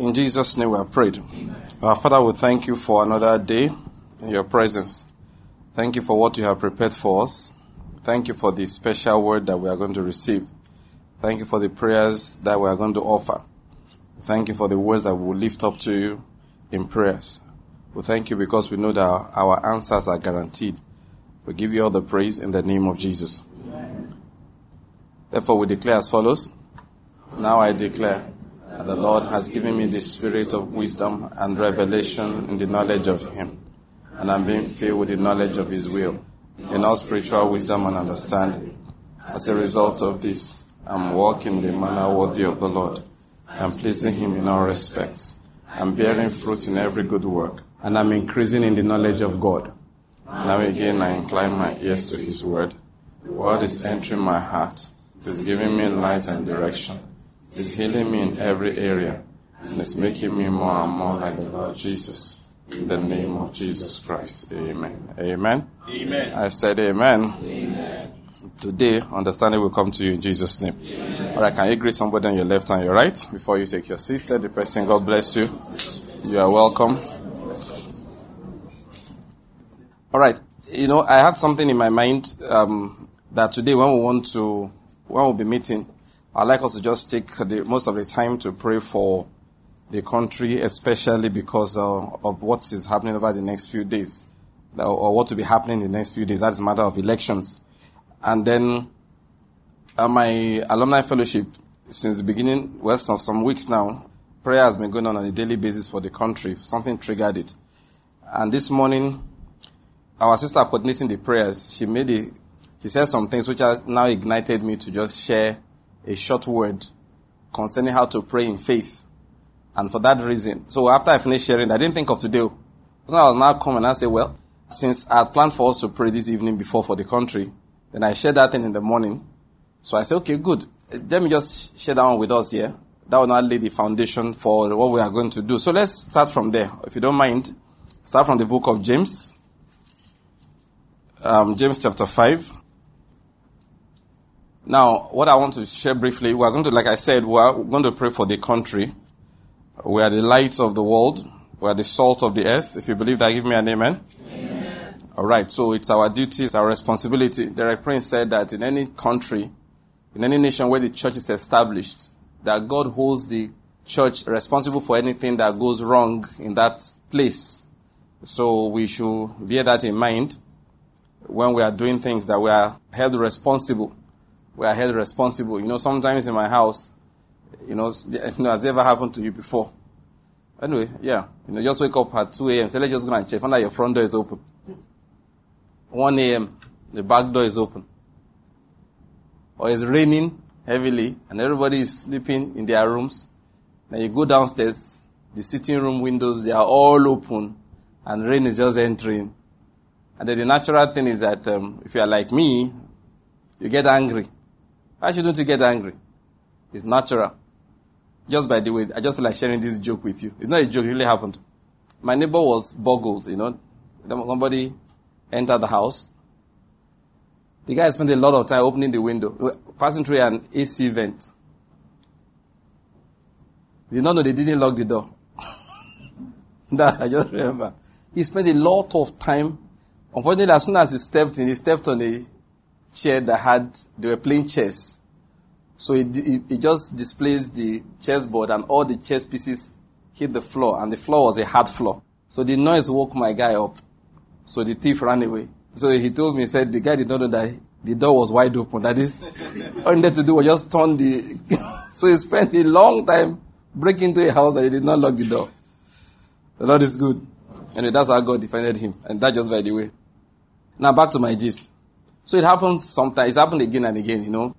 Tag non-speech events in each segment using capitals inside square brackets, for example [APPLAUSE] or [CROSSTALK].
In Jesus' name we have prayed. Our Father, we thank you for another day in your presence. Thank you for what you have prepared for us. Thank you for the special word that we are going to receive. Thank you for the prayers that we are going to offer. Thank you for the words that we will lift up to you in prayers. We thank you because we know that our answers are guaranteed. We give you all the praise in the name of Jesus. Therefore, we declare as follows Now I declare that the Lord has given me the spirit of wisdom and revelation in the knowledge of Him, and I'm being filled with the knowledge of His will, in all spiritual wisdom and understanding. As a result of this, I'm walking in the manner worthy of the Lord. I'm pleasing Him in all respects. I'm bearing fruit in every good work, and I'm increasing in the knowledge of God. Now again, I incline my ears to His word. The word is entering my heart. It is giving me light and direction. Is healing me in every area, and it's making me more and more like the Lord Jesus. In the name of Jesus Christ. Amen. Amen. Amen. I said amen. Amen. Today, understanding will come to you in Jesus' name. Amen. All right, can you greet somebody on your left and your right before you take your seat? Say the person, God bless you. You are welcome. All right. You know, I had something in my mind um, that today, when we want to, when we'll be meeting, I'd like us to just take the, most of the time to pray for the country, especially because uh, of what is happening over the next few days, or, what will be happening in the next few days. That is a matter of elections. And then uh, my alumni fellowship, since the beginning, well, some, some weeks now, prayer has been going on on a daily basis for the country. Something triggered it. And this morning, our sister coordinating the prayers, she made a, she said some things which are now ignited me to just share a short word concerning how to pray in faith. And for that reason, so after I finished sharing, I didn't think of today. So I was now come and I say, well, since I had planned for us to pray this evening before for the country, then I shared that thing in the morning. So I said, okay, good. Let me just share that one with us here. That will now lay the foundation for what we are going to do. So let's start from there. If you don't mind, start from the book of James. Um, James chapter 5. Now, what I want to share briefly, we are going to, like I said, we are going to pray for the country. We are the light of the world. We are the salt of the earth. If you believe that, give me an amen. Amen. All right. So it's our duty, it's our responsibility. Derek Prince said that in any country, in any nation where the church is established, that God holds the church responsible for anything that goes wrong in that place. So we should bear that in mind when we are doing things that we are held responsible. We are held responsible. You know, sometimes in my house, you know, [LAUGHS] you know, has ever happened to you before? Anyway, yeah. You know, just wake up at 2 a.m. Say, let's just go and check. Find out your front door is open. 1 a.m. The back door is open. Or it's raining heavily and everybody is sleeping in their rooms. Then you go downstairs, the sitting room windows, they are all open and rain is just entering. And then the natural thing is that um, if you are like me, you get angry. Why shouldn't you get angry? It's natural. Just by the way, I just feel like sharing this joke with you. It's not a joke, it really happened. My neighbor was boggled, you know. Somebody entered the house. The guy spent a lot of time opening the window, passing through an AC vent. You not know they didn't lock the door. [LAUGHS] that I just remember. He spent a lot of time. Unfortunately, as soon as he stepped in, he stepped on a chair that had, they were playing chess. So it, it, it just displays the chessboard and all the chess pieces hit the floor and the floor was a hard floor. So the noise woke my guy up. So the thief ran away. So he told me, he said the guy did not know that the door was wide open. That is, [LAUGHS] all he needed to do was just turn the, [LAUGHS] so he spent a long time breaking into a house that he did not lock the door. The Lord is good. And that's how God defended him. And that just by the way. Now back to my gist. So it happens sometimes. It's happened again and again, you know.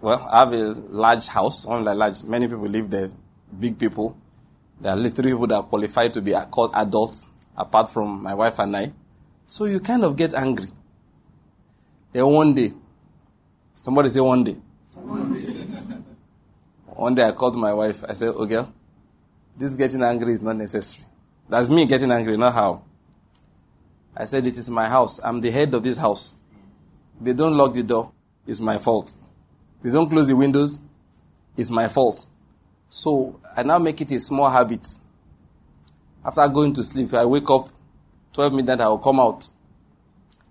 Well, I have a large house, only large. Many people live there, big people. There are literally people that qualify to be called adults, apart from my wife and I. So you kind of get angry. Then one day, somebody say one day. One day. one day I called my wife. I said, "Oh girl, this getting angry is not necessary. That's me getting angry, not how." I said, "It is my house. I'm the head of this house. They don't lock the door. It's my fault. They don't close the windows. It's my fault. So I now make it a small habit. After going to sleep, I wake up, 12 midnight, I will come out.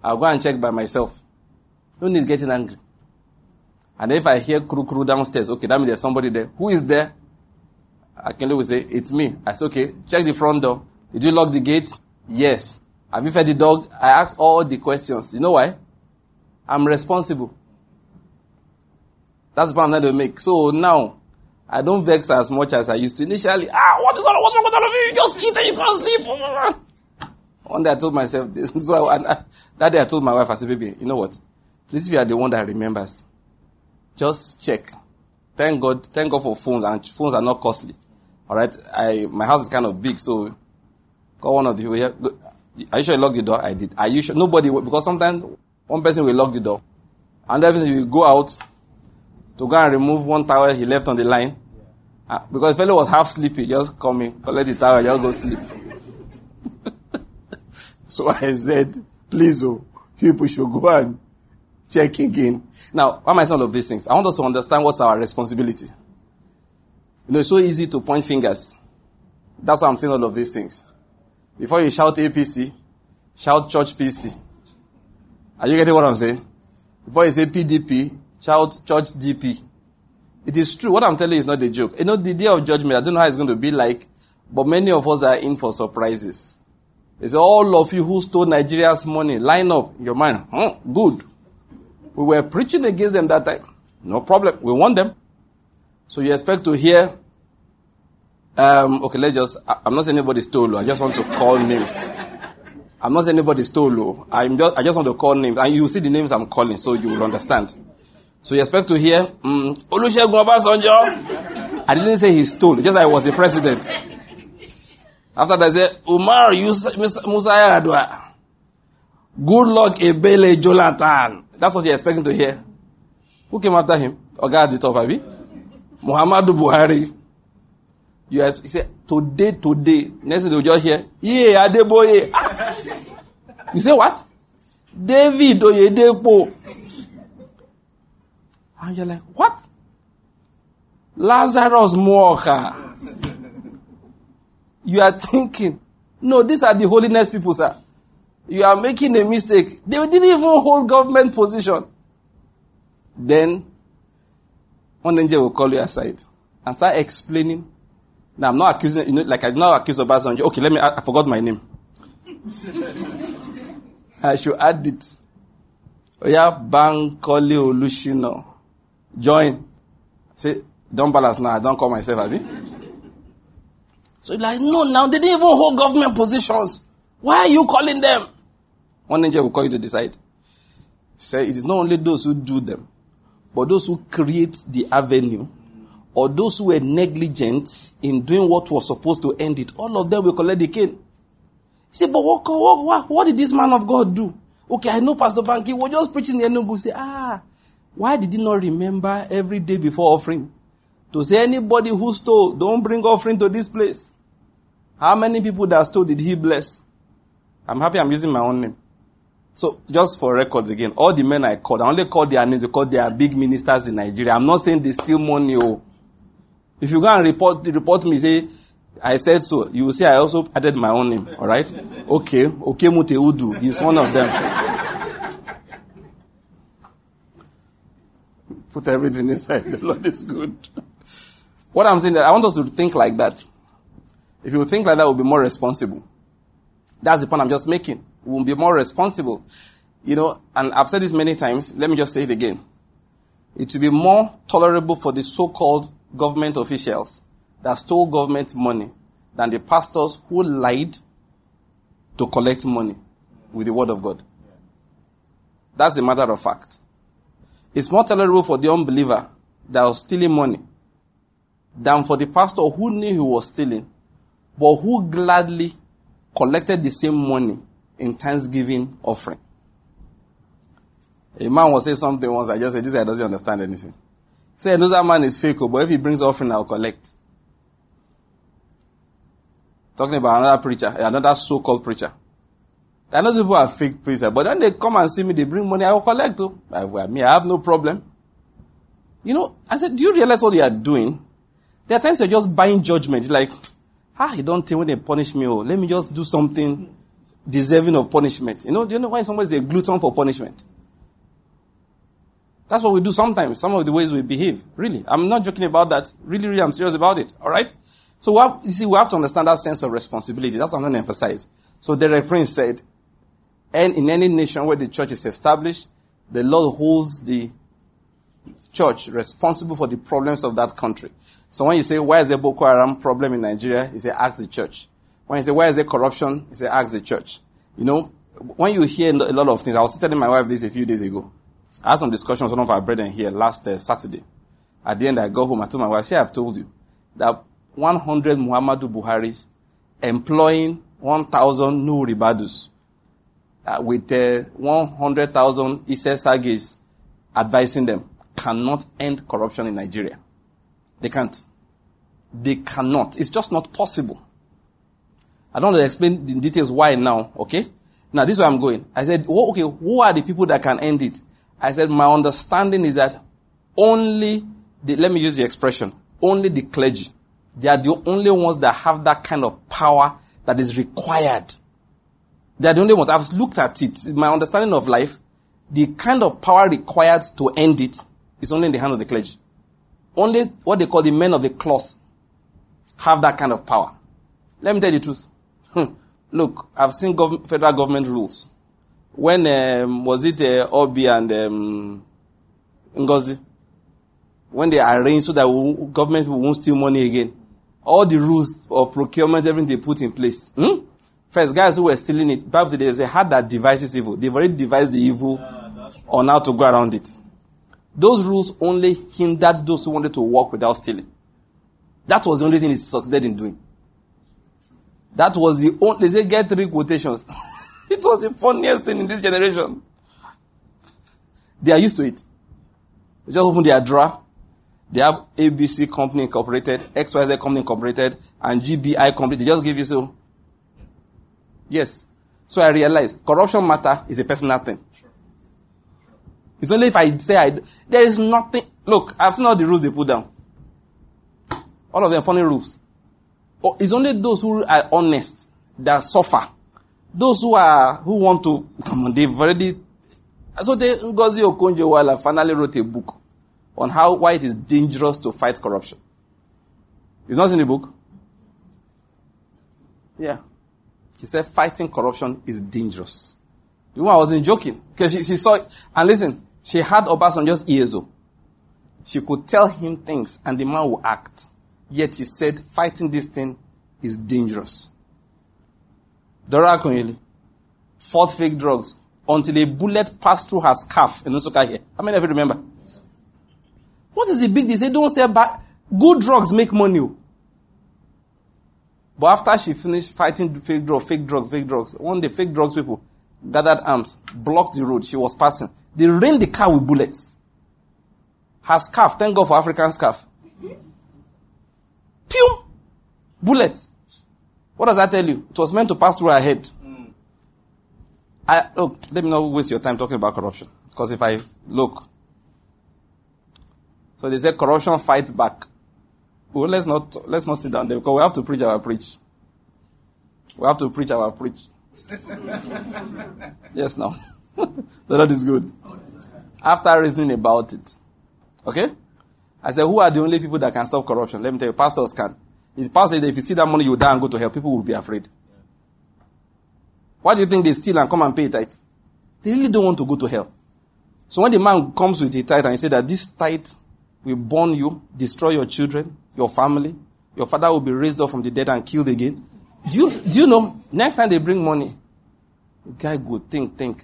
I'll go and check by myself. No need getting angry. And if I hear kru kru downstairs, okay, that means there's somebody there. Who is there? I can always say, it's me. I say, okay, check the front door. Did you lock the gate? Yes. Have you fed the dog? I ask all the questions. You know why? I'm responsible. That's the point I'm to make. So now, I don't vex as much as I used to initially. Ah, what is wrong? What's wrong with all of you? You just eat and you can't sleep. One day I told myself this. [LAUGHS] So I, I, that day I told my wife, I said, baby, you know what? Please, if you are the one that remembers, just check. Thank God, thank God for phones, and phones are not costly. All right, I my house is kind of big, so call one of the people here. Are you sure you locked the door? I did. Are you sure? Nobody, because sometimes one person will lock the door, another person will go out to go and remove one towel he left on the line. Uh, because the fellow was half sleepy, just come in, collect the towel, just go sleep. [LAUGHS] so I said, please, oh, people should go and check again. Now, why am I saying all of these things? I want us to understand what's our responsibility. You know, it's so easy to point fingers. That's why I'm saying all of these things. Before you shout APC, shout church PC. Are you getting what I'm saying? Before you say PDP, shout church DP. It is true. What I'm telling you is not a joke. You know, the day of judgment, I don't know how it's going to be like, but many of us are in for surprises. It's all of you who stole Nigeria's money. Line up your mind. Huh, good. We were preaching against them that time. No problem. We want them. So you expect to hear, um, okay, let's just, I'm not saying anybody stole. I just want to call names. I'm not saying anybody stole. I'm just, I just want to call names. And you see the names I'm calling, so you will understand. So you expect to hear, um, Olusegun Obasanjo. I didn't say he stole, just I was a president. After that, I said, Umar Musa Yar'Adua. Good luck, Ebele Jonathan. That's what you're expecting to hear. Who came after him? Oga at the top, Abi? Muhammadu Buhari. You, you say, today, today. Next day, they'll just hear, yeah, Adeboye. [LAUGHS] you say what? David Oyedepo. And you're like, what? Lazarus Muoka. You are thinking, no, these are the holiness people, sir. You are making a mistake. They didn't even hold government position. Then, one angel will call you aside and start explaining. Now, I'm not accusing, you know, like I'm not accused of Basanjo. Okay, let me, I forgot my name. I should add it. Oya Bankole Olushino. Join. Say, don't balance now. I don't call myself, Abi. So you're like, no, now they didn't even hold government positions. Why are you calling them? One angel will call you to decide. Say it is not only those who do them, but those who create the avenue, or those who were negligent in doing what was supposed to end it. All of them will collect the cane. You say, but what, what, what, what did this man of God do? Okay, I know Pastor Banky was just preaching the Enugu. Say, ah, why did he not remember every day before offering? To say anybody who stole, don't bring offering to this place. How many people that stole did he bless? I'm happy I'm using my own name. So, just for records again, all the men I called, I only called their names because they are big ministers in Nigeria. I'm not saying they steal money. Oh. If you go and report, report me, say, I said so, you will say I also added my own name. Alright? Okay. Okay Mute Udu He's one of them. Put everything inside. The Lord is good. What I'm saying that I want us to think like that. If you think like that, we'll be more responsible. That's the point I'm just making. We'll be more responsible. You know, and I've said this many times. Let me just say it again. It will be more tolerable for the so-called government officials that stole government money than the pastors who lied to collect money with the word of God. That's a matter of fact. It's more tolerable for the unbeliever that was stealing money than for the pastor who knew he was stealing, but who gladly collected the same money in thanksgiving offering. A man was saying something once, I just said, this guy doesn't understand anything. He said, another man is fake, oh, but if he brings offering, I'll collect. Talking about another preacher, another so-called preacher. I know people are fake preachers, but then they come and see me, they bring money, I will collect. Oh. I, I, me, I have no problem. You know, I said, do you realize what you are doing? There are times you're just buying judgment. Like, ah, you don't think when they punish me, oh, let me just do something deserving of punishment. You know, do you know why somebody's a glutton for punishment? That's what we do sometimes, some of the ways we behave. Really. I'm not joking about that. Really, really, I'm serious about it. Alright? So have, you see, we have to understand that sense of responsibility. That's what I'm going to emphasize. So the Prince said, and in any nation where the church is established, the Lord holds the church responsible for the problems of that country. So when you say, why is there Boko Haram problem in Nigeria? You say, ask the church. When you say, why is there corruption? You say, ask the church. You know, when you hear a lot of things, I was telling my wife this a few days ago. I had some discussion with one of our brethren here last uh, Saturday. At the end, I go home, I told my wife, see, I've told you that 100 Muhammadu Buharis employing 1,000 Nuhu Ribadus uh, with uh, 100,000 Ise advising them cannot end corruption in Nigeria. They can't. They cannot. It's just not possible. I don't want to explain the details why now, okay? Now, this is where I'm going. I said, okay, who are the people that can end it? I said, my understanding is that only the, let me use the expression, only the clergy. They are the only ones that have that kind of power that is required. They are the only ones. I've looked at it. In My understanding of life, the kind of power required to end it is only in the hand of the clergy. Only what they call the men of the cloth have that kind of power. Let me tell you the truth. Hmm. Look, I've seen gov- federal government rules. When um, was it uh, Obi and um, Ngozi? When they arranged so that government won't steal money again. All the rules of procurement, everything they put in place. Hmm? First, guys who were stealing it, said there's a heart that devises evil. They've already devised the evil yeah, on how to go around it. Those rules only hindered those who wanted to walk without stealing. That was the only thing he succeeded in doing. That was the only, they say get three quotations. [LAUGHS] it was the funniest thing in this generation. They are used to it. They just open their drawer. They have ABC Company Incorporated, XYZ Company Incorporated, and GBI Company. They just give you so. Yes. So I realized corruption matter is a personal thing. It's only if I say I, there is nothing. Look, I've seen all the rules they put down. All of them funny rules. Oh, it's only those who are honest that suffer. Those who are, who want to, come on, they've already, so they, Ngozi Okonjo-Iweala finally wrote a book on how, why it is dangerous to fight corruption. It's not in the book? Yeah. She said fighting corruption is dangerous. The I wasn't joking. Because she, she saw it. And listen, she had Obasanjo's ears. Oh. She could tell him things and the man would act. Yet he said fighting this thing is dangerous. Dora Akunyili fought fake drugs until a bullet passed through her scarf in Nsukka here. How many of you remember? What is the big deal? They don't say bad. Good drugs make money. Oh. But after she finished fighting fake drugs, fake drugs, fake drugs, one day fake drugs people gathered arms, blocked the road. She was passing. They rained the car with bullets. Her scarf, thank God for African scarf. Pew! Bullet. What does that tell you? It was meant to pass through her head. Mm. I, look, let me not waste your time talking about corruption. Because if I look, so they say corruption fights back. Well, let's not let's not sit down there because we have to preach our preach. We have to preach our preach. [LAUGHS] yes, now. So that is good. After reasoning about it. Okay? I said, who are the only people that can stop corruption? Let me tell you, pastors can. The pastor if you see that money, you die and go to hell. People will be afraid. Why do you think they steal and come and pay tithe? They really don't want to go to hell. So when the man comes with a tithe and he said that this tithe will burn you, destroy your children, your family, your father will be raised up from the dead and killed again. Do you, do you know, next time they bring money, guy go think, think.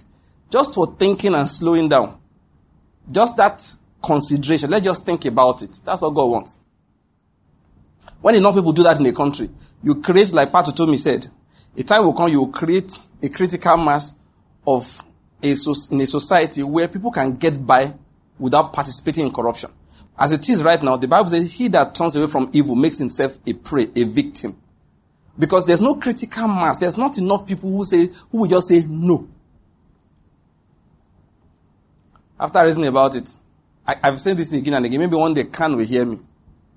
Just for thinking and slowing down. Just that consideration. Let's just think about it. That's all God wants. When enough people do that in a country, you create, like Pastor Tommy said, a time will come you will create a critical mass of a, in a society where people can get by without participating in corruption. As it is right now, the Bible says, he that turns away from evil makes himself a prey, a victim. Because there's no critical mass. There's not enough people who say, who will just say no. After reasoning about it, I, have said this again and again. Maybe one day CAN will hear me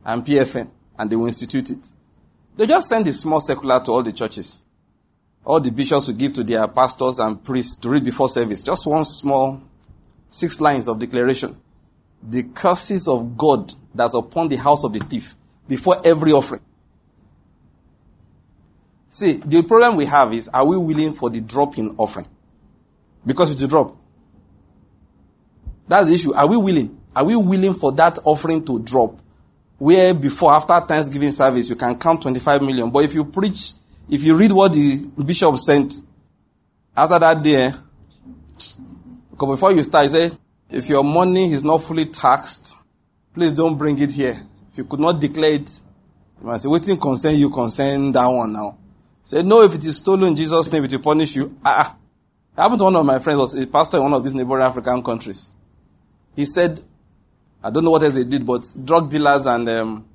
and PFN and they will institute it. They just send a small circular to all the churches. All the bishops will give to their pastors and priests to read before service. Just one small six lines of declaration. The curses of God that's upon the house of the thief before every offering. See, the problem we have is are we willing for the drop in offering? Because it's a drop. That's the issue. Are we willing? Are we willing for that offering to drop? Where before, after Thanksgiving service, you can count 25 million. But if you preach, if you read what the bishop sent, after that day, eh, because before you start, you say, if your money is not fully taxed, please don't bring it here. If you could not declare it, you must say, waiting concern you, concern that one now. Say, no, if it is stolen in Jesus' name, it will punish you. Ah, ah. happened to one of my friends, was a pastor in one of these neighboring African countries. He said, I don't know what else they did, but drug dealers and um,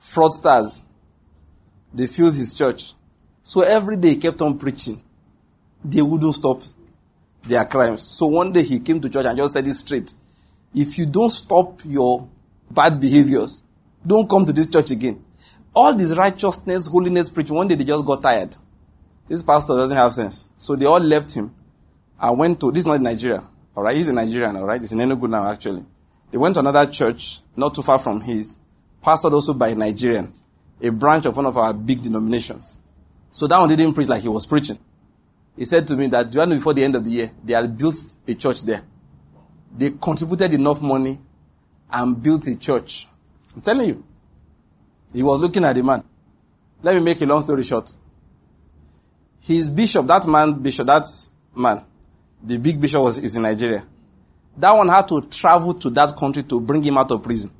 fraudsters, they filled his church. So every day he kept on preaching. They wouldn't stop their crimes. So one day he came to church and just said it straight. If you don't stop your bad behaviors, don't come to this church again. All this righteousness, holiness preaching, one day they just got tired. This pastor doesn't have sense. So they all left him and went to, this is not Nigeria. Alright, he's in Nigeria now, right? He's in Enugu now, actually. They went to another church, not too far from his, pastored also by a Nigerian, a branch of one of our big denominations. So that one didn't preach like he was preaching. He said to me that, do you know before the end of the year, they had built a church there. They contributed enough money and built a church. I'm telling you. He was looking at the man. Let me make a long story short. His bishop, that man, bishop, that man, the big bishop was, is in Nigeria. That one had to travel to that country to bring him out of prison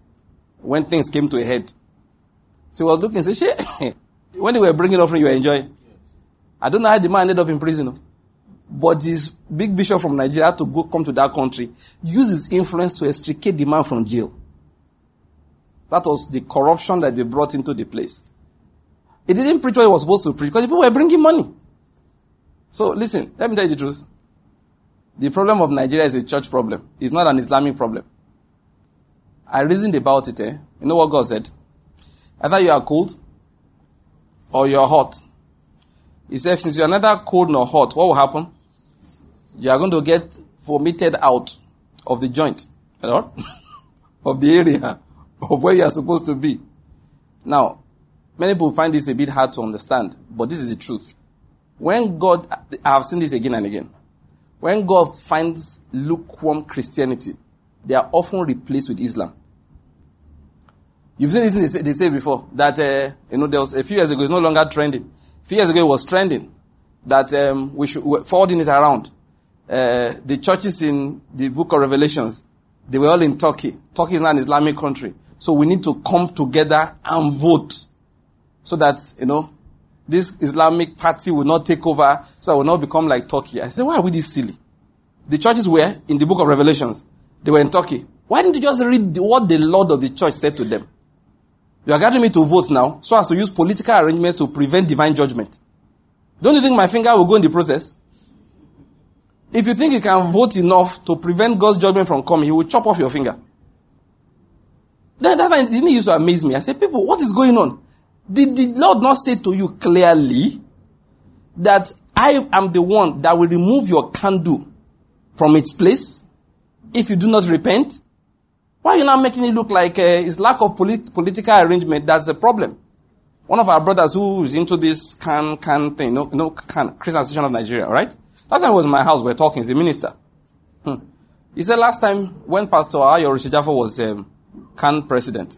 when things came to a head. So he was looking said, [LAUGHS] when they were bringing offering, you were enjoying. I don't know how the man ended up in prison. But this big bishop from Nigeria to go come to that country, use his influence to extricate the man from jail. That was the corruption that they brought into the place. He didn't preach what he was supposed to preach because people were bringing money. So listen, let me tell you the truth. The problem of Nigeria is a church problem. It's not an Islamic problem. I reasoned about it, eh? You know what God said? Either you are cold or you are hot. He said, since you are neither cold nor hot, what will happen? You are going to get vomited out of the joint, you [LAUGHS] know? of the area of where you are supposed to be. Now, many people find this a bit hard to understand, but this is the truth. When God, I have seen this again and again. When God finds lukewarm Christianity, they are often replaced with Islam. You've seen this they say, before that uh, you know there was a few years ago it's no longer trending. Few years ago it was trending that um, we should forwarding it around. Uh, the churches in the Book of Revelations they were all in Turkey. Turkey is not an Islamic country, so we need to come together and vote so that you know this Islamic party will not take over, so I will not become like Turkey. I said, why are we this silly? The churches were in the book of Revelations. They were in Turkey. Why didn't you just read what the Lord of the church said to them? You are getting me to vote now so as to use political arrangements to prevent divine judgment. Don't you think my finger will go in the process? If you think you can vote enough to prevent God's judgment from coming, he will chop off your finger. Then that didn't used to amaze me. I said, people, what is going on? Did the Lord not say to you clearly that I am the one that will remove your candle from its place if you do not repent? Why are you now making it look like uh, it's lack of polit- political arrangement that's a problem? One of our brothers who is into this CAN CAN thing, no, no CAN Christian Association of Nigeria, right? Last time he was in my house, we are talking. He's a minister. Hmm. He said last time when Pastor Ayo Oritsejafor was um, CAN president,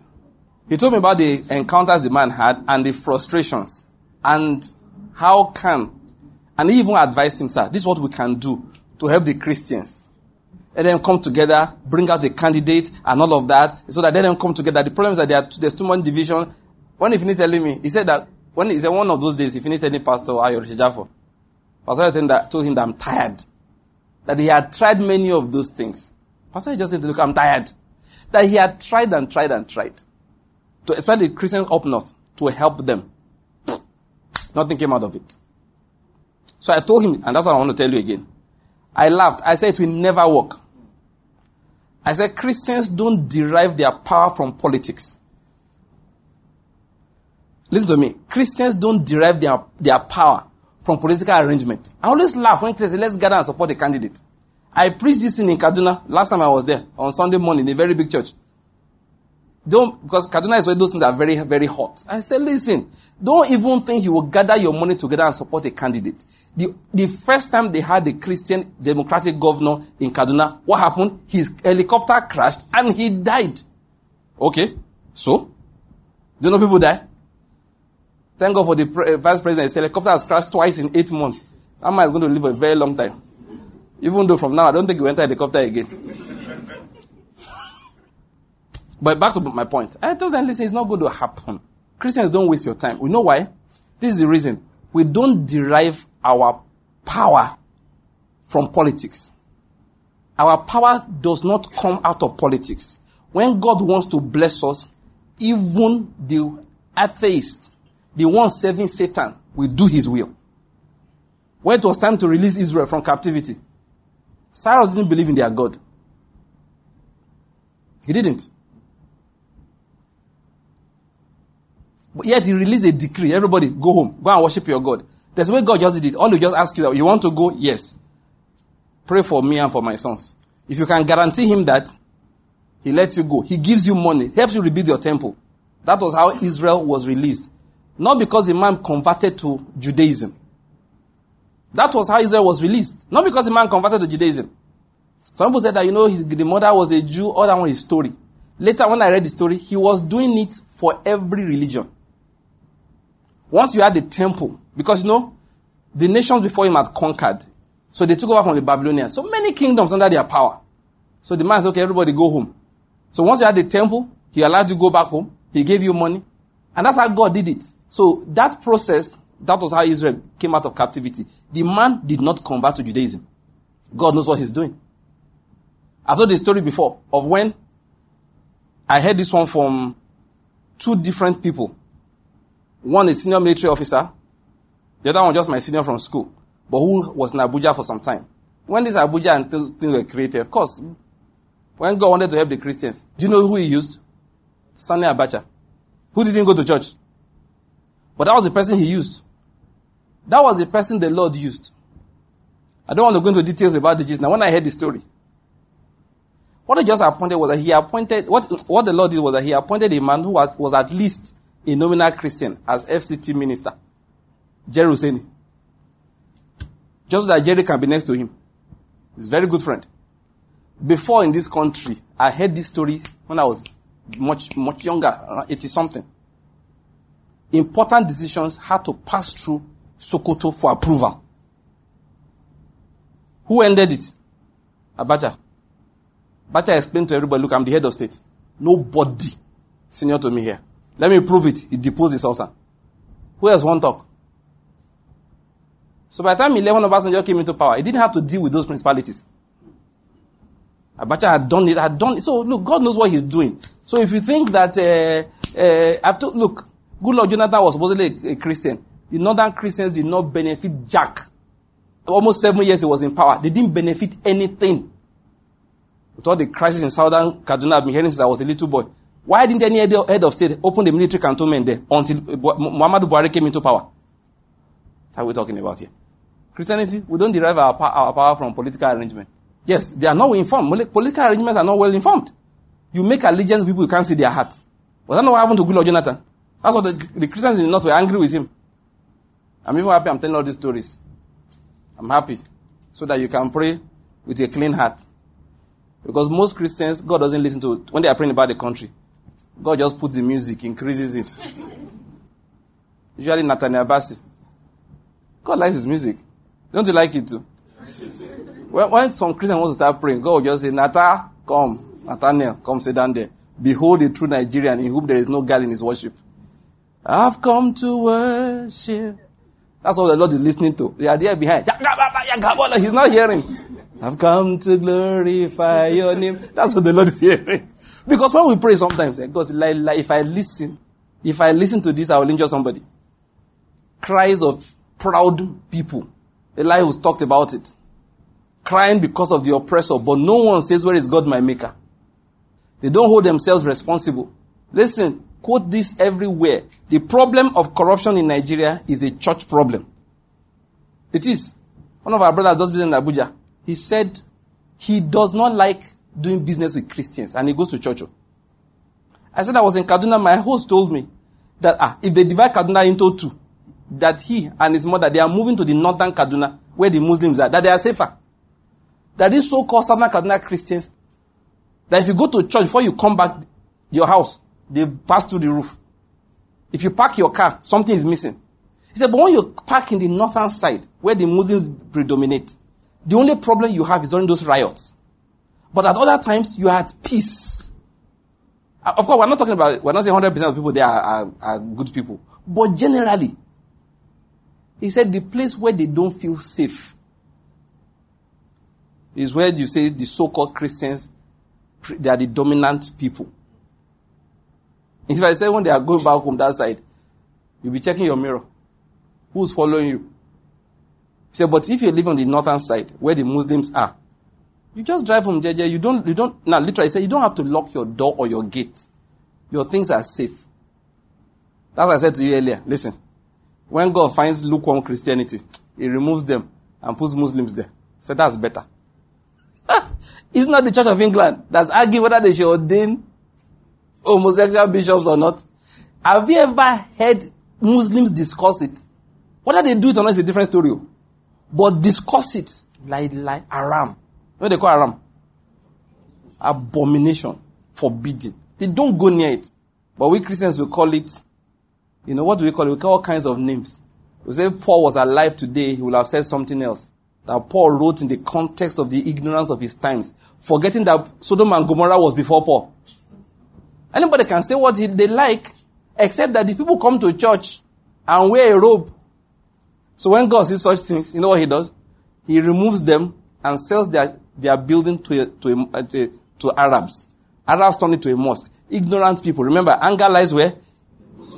he told me about the encounters the man had and the frustrations and how can, and he even advised him, sir, this is what we can do to help the Christians. Let them come together, bring out a candidate and all of that, so that let them come together. The problem is that are, there's too much division. When he finished telling me, he said that when he said one of those days, he finished telling Pastor Ayo Oritsejafor, Pastor Ayo told him that I'm tired. That he had tried many of those things. Pastor just said, look, I'm tired. That he had tried and tried and tried to especially Christians up north to help them. Nothing came out of it. So I told him, and that's what I want to tell you again. I laughed. I said it will never work. I said Christians don't derive their power from politics. Listen to me. Christians don't derive their, their power from political arrangement. I always laugh when Christians say, let's gather and support a candidate. I preached this thing in Kaduna last time I was there on Sunday morning in a very big church. Don't, because Kaduna is where those things are very, very hot. I said, listen, don't even think you will gather your money together and support a candidate. The, the first time they had a Christian democratic governor in Kaduna, what happened? His helicopter crashed and he died. Okay. So? Do you know people die? Thank God for the pre- uh, vice president. His helicopter has crashed twice in eight months. That man is going to live a very long time. Even though from now, I don't think he will enter helicopter again. [LAUGHS] but back to my point. I told them, listen, it's not going to happen. Christians don't waste your time. We know why? This is the reason. We don't derive our power from politics. Our power does not come out of politics. When God wants to bless us, even the atheist, the one serving Satan, will do his will. When it was time to release Israel from captivity, Cyrus didn't believe in their God. He didn't. But yet he released a decree. Everybody, go home. Go and worship your God. That's the way God just did it. All you just ask you that you want to go? Yes. Pray for me and for my sons. If you can guarantee him that, he lets you go. He gives you money, helps you rebuild your temple. That was how Israel was released. Not because the man converted to Judaism. That was how Israel was released. Not because the man converted to Judaism. Some people said that, you know, his, the mother was a Jew, all that one is story. Later, when I read the story, he was doing it for every religion. Once you had the temple, because you know, the nations before him had conquered. So they took over from the Babylonians. So many kingdoms under their power. So the man said, okay, everybody go home. So once you had the temple, he allowed you to go back home. He gave you money. And that's how God did it. So that process, that was how Israel came out of captivity. The man did not convert to Judaism. God knows what he's doing. I've told the story before of when I heard this one from two different people. One is senior military officer. The other one just my senior from school, but who was in Abuja for some time. When this Abuja and things, were created, of course, when God wanted to help the Christians, do you know who he used? Sani Abacha, who didn't go to church. But that was the person he used. That was the person the Lord used. I don't want to go into details about the Jesus. Now, when I heard the story, what he just appointed was that he appointed, what, what the Lord did was that he appointed a man who was, was at least a nominal Christian as FCT minister, Jerry Useni. Just that Jerry can be next to him. He's a very good friend. Before in this country, I heard this story when I was much, much younger, 80 something. Important decisions had to pass through Sokoto for approval. Who ended it? Abacha. Abacha explained to everybody, look, I'm the head of state. Nobody senior to me here. Let me prove it. He deposed the Sultan. Who else won't talk? So by the time 11 of Obasanjo came into power, he didn't have to deal with those principalities. Abacha had done it, had done it. So look, God knows what he's doing. So if you think that, uh, uh, to, look, Goodluck Jonathan was supposedly a, a Christian. The northern Christians did not benefit jack. Almost seven years he was in power. They didn't benefit anything. With all the crisis in southern Kaduna, I've been hearing since I was a little boy. Why didn't any head of state open the military cantonment there until uh, Muhammadu Buhari came into power? That's what we're talking about here. Christianity, we don't derive our, our power from political arrangement. Yes, they are not well informed. Political arrangements are not well informed. You make allegiance people, you can't see their hearts. Was that not what happened to Goodluck Jonathan? That's what the, the Christians in the North were angry with him. I'm even happy I'm telling all these stories. I'm happy. So that you can pray with a clean heart. Because most Christians, God doesn't listen to, when they are praying about the country, God just puts the music, increases it. Usually Nathaniel Bassey. God likes his music. Don't you like it too? when, when some Christian wants to start praying, God will just say, Nata, come. Nathaniel, come sit down there. Behold the true Nigerian in whom there is no guile in his worship. I've come to worship. That's what the Lord is listening to. They are there behind. He's not hearing. I've come to glorify your name. That's what the Lord is hearing. Because when we pray sometimes, eh, God, like, like, if I listen, if I listen to this, I will injure somebody. Cries of proud people. Elihu talked about it. Crying because of the oppressor, but no one says, where is God my maker? They don't hold themselves responsible. Listen, quote this everywhere. The problem of corruption in Nigeria is a church problem. It is. One of our brothers does business in Abuja. He said he does not like doing business with Christians and he goes to church. I said I was in Kaduna. My host told me that ah, if they divide Kaduna into two, that he and his mother, they are moving to the northern Kaduna where the Muslims are, that they are safer. That these so-called southern Kaduna Christians, that if you go to church before you come back your house, they pass through the roof. If you park your car, something is missing. He said, but when you park in the northern side, where the Muslims predominate, the only problem you have is during those riots. But at other times, you are at peace. Uh, of course, we're not talking about, we're not saying 100% of people there are, are, are good people. But generally, he said the place where they don't feel safe is where you say the so-called Christians, they are the dominant people. If I say when they are going back home that side, you'll be checking your mirror. Who's following you? He said, but if you live on the northern side where the Muslims are, you just drive from JJ. You don't, you don't, now literally say you don't have to lock your door or your gate. Your things are safe. That's what I said to you earlier. Listen. When God finds lukewarm Christianity, He removes them and puts Muslims there. So that's better. it's not the Church of England that's arguing whether they should ordain homosexual bishops or not. Have you ever heard Muslims discuss it? Whether they do it or not is a different story. But discuss it like, like Aram. What they call Aram? Abomination. Forbidden. They don't go near it. But we Christians will call it, you know, what do we call it? We call all kinds of names. We say Paul was alive today, he would have said something else. That Paul wrote in the context of the ignorance of his times, forgetting that Sodom and Gomorrah was before Paul. Anybody can say what they like, except that the people come to church and wear a robe. So when God sees such things, you know what he does? He removes them and sells their, their building to, a, to, a, to, to Arabs. Arabs turn it to a mosque. Ignorant people. Remember, anger lies where?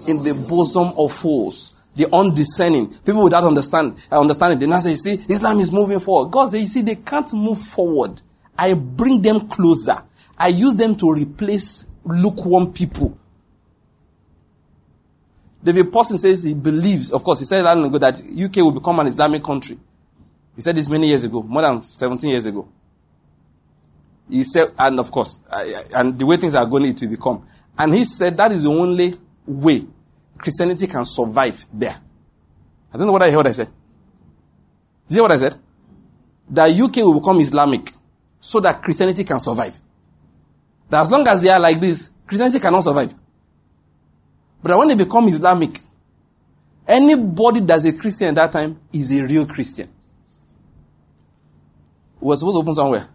In the bosom of fools. The undiscerning. People without understand, uh, understanding. They now say, you see, Islam is moving forward. God says, you see, they can't move forward. I bring them closer. I use them to replace lukewarm people. David Pawson says he believes, of course, he said that ago that UK will become an Islamic country. He said this many years ago, more than 17 years ago. He said, and of course, and the way things are going, it will become. And he said that is the only way Christianity can survive there. I don't know what I heard I said. Did you hear what I said? That UK will become Islamic so that Christianity can survive. That as long as they are like this, Christianity cannot survive. But when they become Islamic, anybody that's a Christian at that time is a real Christian. We were supposed to open somewhere.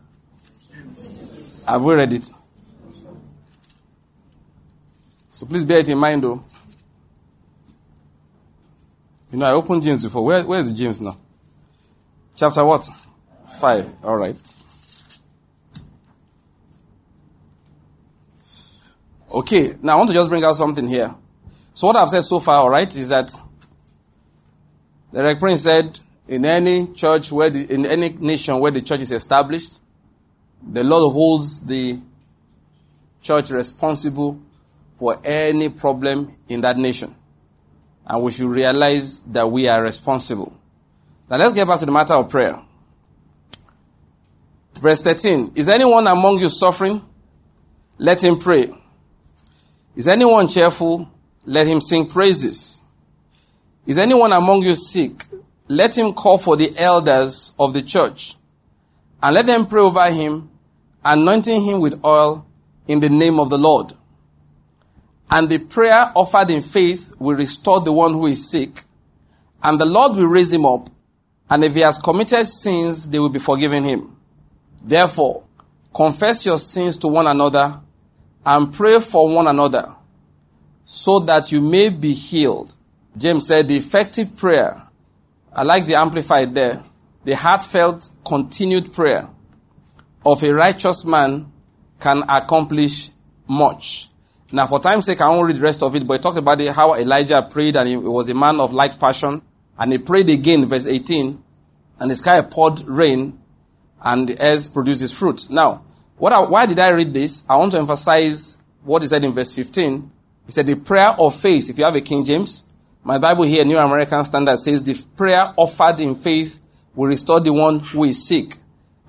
Have we read it? So please bear it in mind though. You know, I opened James before. Where, where is James now? Chapter what? Five. All right. Okay, now I want to just bring out something here. So what I've said so far, all right, is that the Prince said, in any church where the, in any nation where the church is established, the Lord holds the church responsible for any problem in that nation. And we should realize that we are responsible. Now let's get back to the matter of prayer. Verse 13. Is anyone among you suffering? Let him pray. Is anyone cheerful? Let him sing praises. Is anyone among you sick? Let him call for the elders of the church and let them pray over him, anointing him with oil in the name of the Lord. And the prayer offered in faith will restore the one who is sick, and the Lord will raise him up. And if he has committed sins, they will be forgiven him. Therefore, confess your sins to one another and pray for one another so that you may be healed. James said the effective prayer, I like the amplified there, the heartfelt continued prayer of a righteous man can accomplish much. Now, for time's sake, I won't read the rest of it, but it talked about it, how Elijah prayed and he was a man of like passion. And he prayed again, verse 18, and the sky poured rain and the earth produced its fruit. Now, what I, why did I read this? I want to emphasize what he said in verse 15. He said the prayer of faith, if you have a King James, my Bible here, New American Standard, says the prayer offered in faith will restore the one who is sick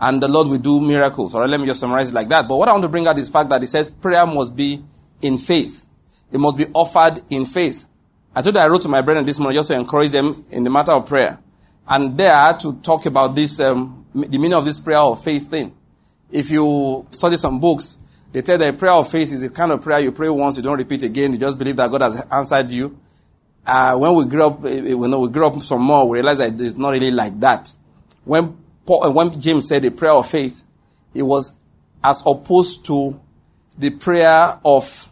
and the Lord will do miracles. All right, let me just summarize it like that. But what I want to bring out is the fact that he says prayer must be in faith. It must be offered in faith. I told I wrote to my brethren this morning just to encourage them in the matter of prayer. And there I had to talk about this, um, the meaning of this prayer of faith thing. If you study some books, they tell that prayer of faith is the kind of prayer you pray once, you don't repeat again, you just believe that God has answered you. Uh, when we grew up, eh, eh, when we grew up some more, we realized that it's not really like that. When Paul, uh, when James said the prayer of faith, it was as opposed to the prayer of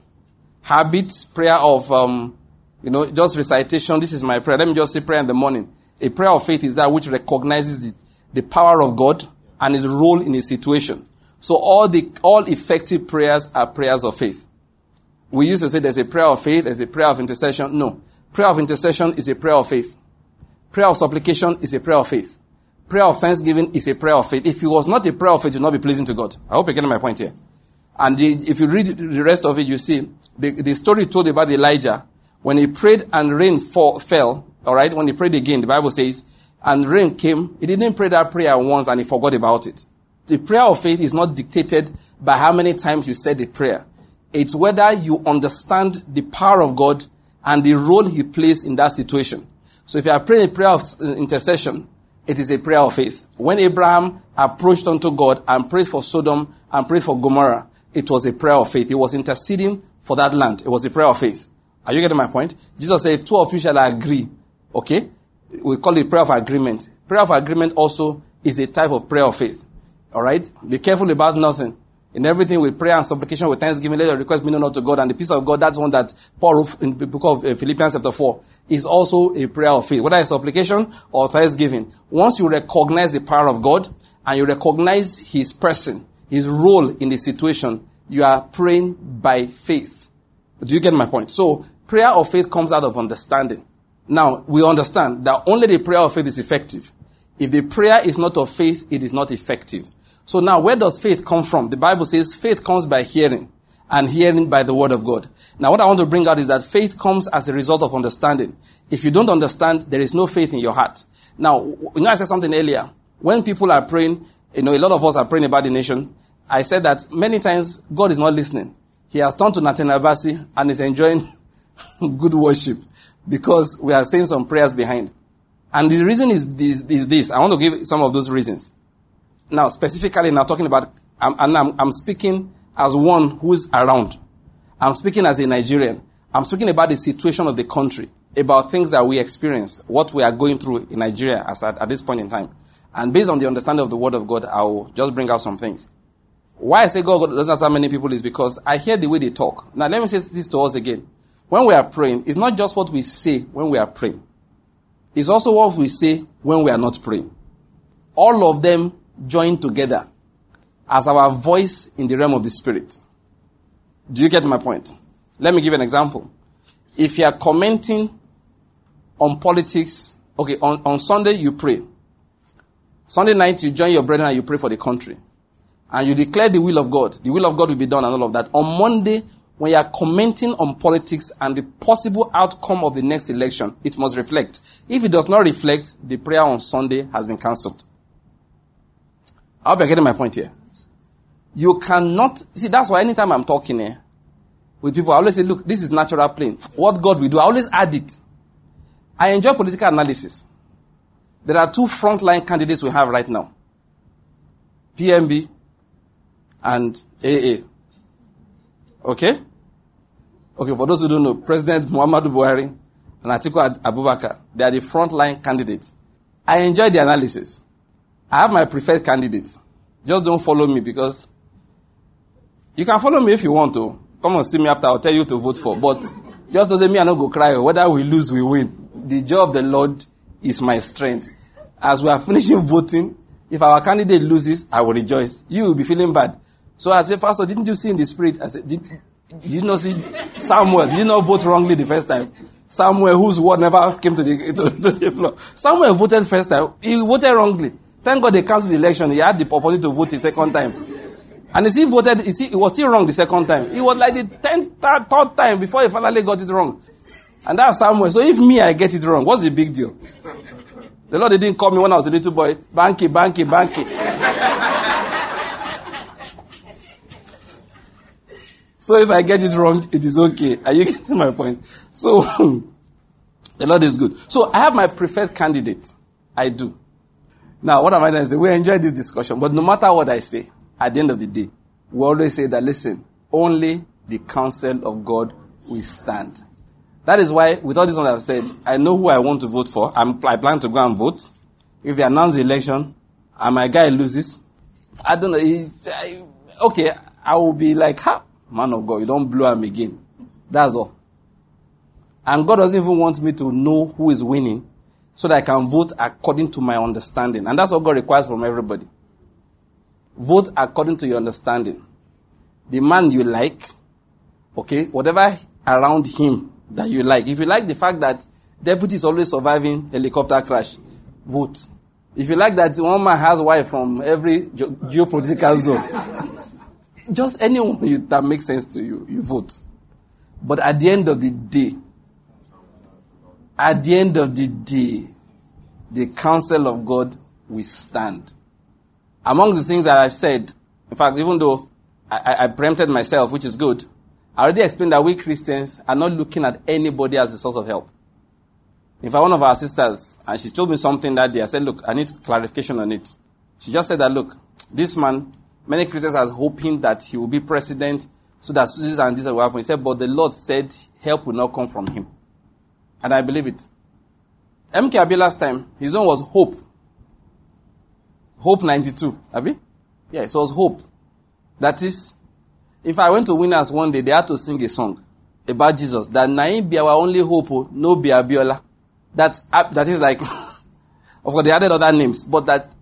habit, prayer of, um, you know, just recitation. This is my prayer. Let me just say prayer in the morning. A prayer of faith is that which recognizes the, the power of God and his role in a situation. So all the, all effective prayers are prayers of faith. We used to say there's a prayer of faith, there's a prayer of intercession. No. Prayer of intercession is a prayer of faith. Prayer of supplication is a prayer of faith. Prayer of thanksgiving is a prayer of faith. If it was not a prayer of faith, it would not be pleasing to God. I hope you're getting my point here. And the, if you read the rest of it, you see the, the story told about Elijah when he prayed and rain fall, fell. All right, when he prayed again, the Bible says, and rain came. He didn't pray that prayer once and he forgot about it. The prayer of faith is not dictated by how many times you said the prayer. It's whether you understand the power of God and the role he plays in that situation. So if you are praying a prayer of intercession, it is a prayer of faith. When Abraham approached unto God and prayed for Sodom and prayed for Gomorrah, it was a prayer of faith. He was interceding for that land. It was a prayer of faith. Are you getting my point? Jesus said, two of you shall agree. Okay? We call it prayer of agreement. Prayer of agreement also is a type of prayer of faith. Alright? Be careful about nothing. In everything with prayer and supplication with thanksgiving, let your request be known unto God and the peace of God. That's one that Paul wrote in the book of uh, Philippians chapter 4 is also a prayer of faith, whether it's supplication or thanksgiving. Once you recognize the power of God and you recognize his person, his role in the situation, you are praying by faith. Do you get my point? So prayer of faith comes out of understanding. Now we understand that only the prayer of faith is effective. If the prayer is not of faith, it is not effective. So now, where does faith come from? The Bible says faith comes by hearing, and hearing by the word of God. Now, what I want to bring out is that faith comes as a result of understanding. If you don't understand, there is no faith in your heart. Now, you know, I said something earlier. When people are praying, you know, a lot of us are praying about the nation. I said that many times God is not listening. He has turned to Nathaniel Bassey and is enjoying [LAUGHS] good worship because we are saying some prayers behind. And the reason is this, is this. I want to give some of those reasons. Now, specifically, now talking about, I'm, and I'm, I'm speaking as one who's around. I'm speaking as a Nigerian. I'm speaking about the situation of the country, about things that we experience, what we are going through in Nigeria as at, at this point in time. And based on the understanding of the Word of God, I'll just bring out some things. Why I say God doesn't answer many people is because I hear the way they talk. Now, let me say this to us again. When we are praying, it's not just what we say when we are praying. It's also what we say when we are not praying. All of them join together as our voice in the realm of the spirit. Do you get my point? Let me give an example. If you are commenting on politics, okay, on, on Sunday you pray. Sunday night you join your brethren and you pray for the country. And you declare the will of God. The will of God will be done and all of that. On Monday, when you are commenting on politics and the possible outcome of the next election, it must reflect. If it does not reflect, the prayer on Sunday has been cancelled. I hope you're getting my point here. You cannot, see, that's why anytime I'm talking here with people, I always say, look, this is natural plane. What God will do, I always add it. I enjoy political analysis. There are two frontline candidates we have right now. PMB and AA. Okay? Okay, for those who don't know, President Muhammadu Buhari and Atiku Abubakar, they are the frontline candidates. I enjoy the analysis. I have my preferred candidates. Just don't follow me because you can follow me if you want to. Come and see me after. I'll tell you to vote for. But just doesn't mean I don't go cry. Whether we lose, we win. The joy of the Lord is my strength. As we are finishing voting, if our candidate loses, I will rejoice. You will be feeling bad. So I said, Pastor, didn't you see in the spirit? I said, did, did you not see Samuel? Did you not vote wrongly the first time? Samuel, whose word never came to the, [LAUGHS] to, to the floor. Samuel voted first time. He voted wrongly. Thank God they cancelled the election. He had the opportunity to vote a second time. And he still voted, he, see, he was still wrong the second time. It was like the tenth, third, third time before he finally got it wrong. And that's Samuel. So if me, I get it wrong, what's the big deal? The Lord didn't call me when I was a little boy. Banky, banky, banky. so if I get it wrong, it is okay. Are you [LAUGHS] getting my point? So [LAUGHS] the Lord is good. So I have my preferred candidate. I do. Now, what am I going to say? We enjoy this discussion, but no matter what I say, at the end of the day, we always say that listen, only the counsel of God will stand. That is why, with all this one I've said, I know who I want to vote for. I'm, I plan to go and vote. If they announce the election and my guy loses, I don't know. I, okay, I will be like, ha, man of God, you don't blow him again. That's all. And God doesn't even want me to know who is winning so that I can vote according to my understanding. And that's what God requires from everybody. Vote according to your understanding. The man you like, okay, whatever around him that you like. If you like the fact that deputy is always surviving helicopter crash, vote. If you like that one man has wife from every ge- geopolitical zone, [LAUGHS] just anyone you, [LAUGHS] that makes sense to you, you vote. But at the end of the day, at the end of the day, the counsel of God will stand. Among the things that I've said, in fact, even though I, I preempted myself, which is good, I already explained that we Christians are not looking at anybody as a source of help. In fact, one of our sisters, and she told me something that day, I said, look, I need clarification on it. She just said that, look, this man, many Christians are hoping that he will be president so that this and this will happen. He said, but the Lord said help will not come from him. And I believe it. MK last time, his own was hope. Hope 92. Abi? Yes, it was hope. That is, if I went to Winners one day, they had to sing a song about Jesus. That Naim be our only hope, oh, no be Abiola. That, uh, that is like, [LAUGHS] of course they added other names, but that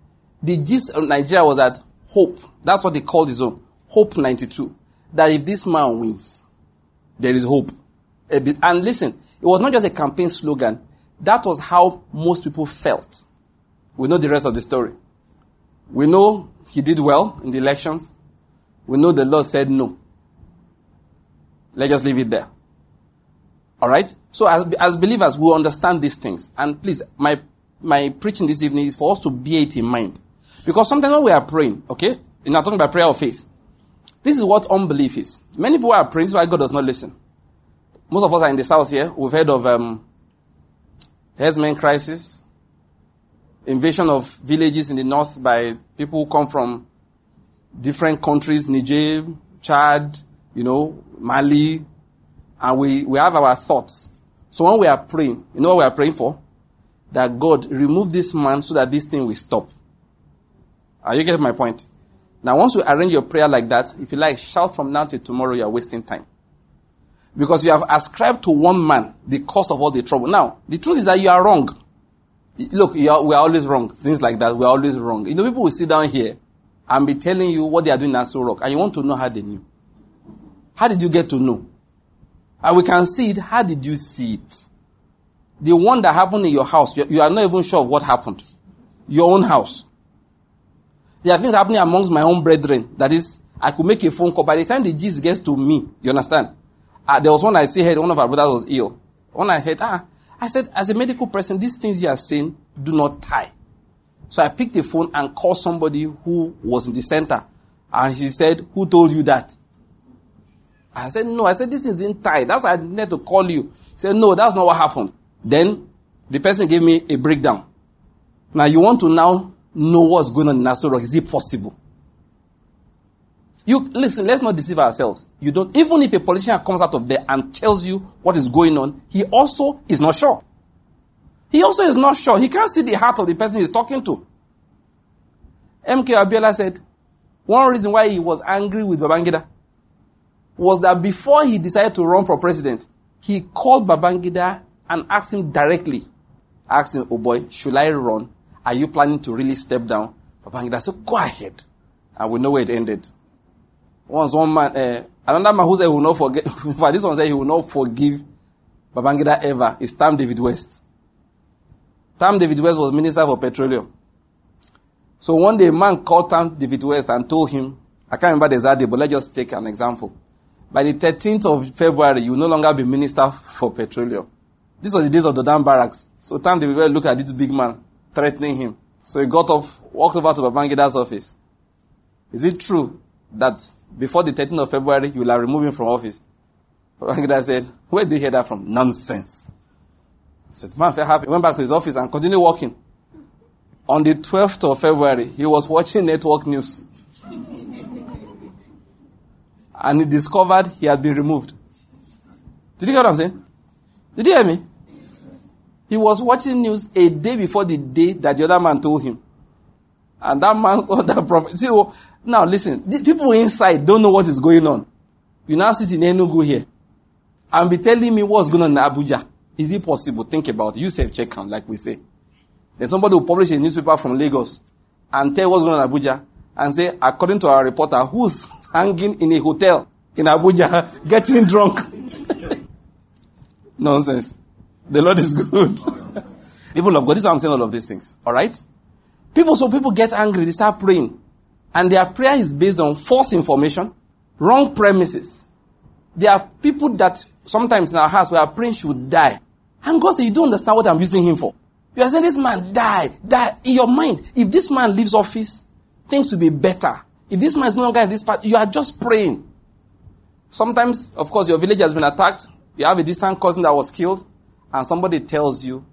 the gist of Nigeria was that hope. That's what they called his own. Hope 92. That if this man wins, there is hope. And listen, it was not just a campaign slogan. That was how most people felt. We know the rest of the story. We know he did well in the elections. We know the Lord said no. Let's just leave it there. All right? So as, as believers, we understand these things. And please, my, my preaching this evening is for us to bear it in mind. Because sometimes when we are praying, okay, and I'm talking about prayer of faith, this is what unbelief is. Many people are praying, why God does not listen. Most of us are in the south here. We've heard of um, herdsmen crisis, invasion of villages in the north by people who come from different countries, Niger, Chad, you know, Mali, and we, we have our thoughts. So when we are praying, you know what we are praying for? That God remove this man so that this thing will stop. Are you getting my point? Now, once you arrange your prayer like that, if you like, shout from now till tomorrow, you are wasting time. Because you have ascribed to one man the cause of all the trouble. Now, the truth is that you are wrong. Look, are, we are always wrong. Things like that, we are always wrong. You know, people will sit down here and be telling you what they are doing in Aso Rock, and you want to know how they knew. How did you get to know? And we can see it. How did you see it? The one that happened in your house, you are not even sure of what happened. Your own house. There are things happening amongst my own brethren. That is, I could make a phone call. By the time the gist gets to me, you understand? Uh, there was one I see heard, one of our brothers was ill. When I heard, ah, I said, as a medical person, these things you are saying do not tie. So I picked the phone and called somebody who was in the center. And she said, Who told you that? I said, No. I said, This is in tie. That's why I need to call you. He said, No, that's not what happened. Then the person gave me a breakdown. Now you want to now know what's going on in Aso Rock. Is it possible? You listen, let's not deceive ourselves. You don't even if a politician comes out of there and tells you what is going on, he also is not sure. He also is not sure. He can't see the heart of the person he's talking to. MK Abiola said, one reason why he was angry with Babangida was that before he decided to run for president, he called Babangida and asked him directly, asked him, oh boy, should I run? Are you planning to really step down? Babangida said, go ahead. And we know where it ended. Once one man, uh, another man who said he will not forget, [LAUGHS] but this one said he will not forgive Babangida ever, is Tam David West. Tam David West was Minister for Petroleum. So one day, a man called Tam David West and told him, I can't remember the exact day, but let's just take an example. By the 13th of February, you will no longer be minister for petroleum. This was the days of the Dodan barracks. So Tam David will look at this big man threatening him. So he got up, walked over to Babangida's office. Is it true that before the 13th of February, you will have removed him from office? [LAUGHS] Babangida said, where did you hear that from? Nonsense. I said, man, felt happy. Went back to his office and continued working. On the 12th of February, he was watching network news. [LAUGHS] and he discovered he had been removed. Did you get what I'm saying? Did you hear me? He was watching news a day before the day that the other man told him. And that man saw that prophet. [LAUGHS] See, now listen, people inside don't know what is going on. You now sit in Enugu here and be telling me what's going on in Abuja. Is it possible? Think about it. You self check them, like we say. Then somebody will publish a newspaper from Lagos and tell what's going on in Abuja and say, according to our reporter, who's [LAUGHS] hanging in a hotel in Abuja [LAUGHS] getting drunk? [LAUGHS] Nonsense. The Lord is good. people of God, this is why I'm saying all of these things. Alright? People, so people get angry, they start praying. And their prayer is based on false information, wrong premises. There are people that sometimes in our house we are praying should die. And God says, You don't understand what I'm using him for. You are saying this man died, die. In your mind, if this man leaves office, things will be better. If this man is no longer in this part, you are just praying. Sometimes, of course, your village has been attacked. You have a distant cousin that was killed, and somebody tells you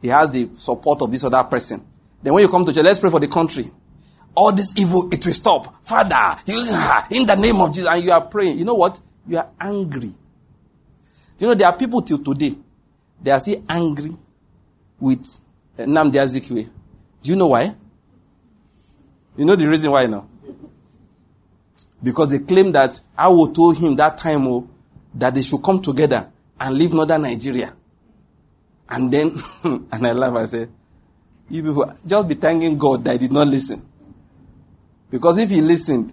he has the support of this other person. Then when you come to church, let's pray for the country. All this evil, it will stop. Father, in the name of Jesus, and you are praying. You know what? You are angry. You know, there are people till today, they are still angry with uh, Nnamdi Azikiwe. Do you know why? You know the reason why now? Because they claim that I will told him that time oh, that they should come together and leave northern Nigeria. And then, [LAUGHS] and I laugh, I say, you people, just be thanking God that I did not listen. Because if he listened,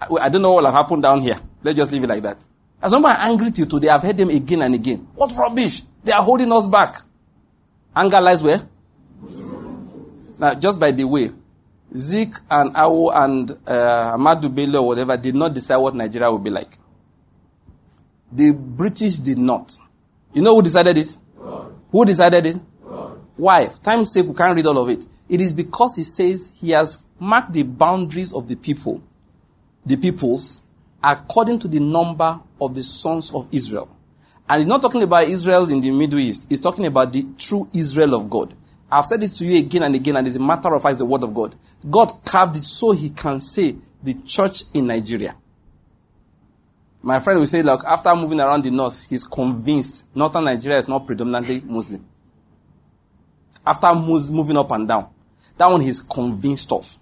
I, don't know what will have happened down here. Let's just leave it like that. As some are angry till today, I've heard them again and again. What rubbish! They are holding us back. Anger lies where? Now, just by the way, Zik and Awo and uh, Bello or whatever did not decide what Nigeria would be like. The British did not. You know who decided it? Who decided it? Why? Time's sake, we can't read all of it. It is because he says he has marked the boundaries of the people, the peoples, according to the number of the sons of Israel. And he's not talking about Israel in the Middle East. He's talking about the true Israel of God. I've said this to you again and again, and it's a matter of fact, it's the word of God. God carved it so he can say the church in Nigeria. My friend will say, look, after moving around the north, he's convinced northern Nigeria is not predominantly Muslim. After moving up and down, that one he's convinced of.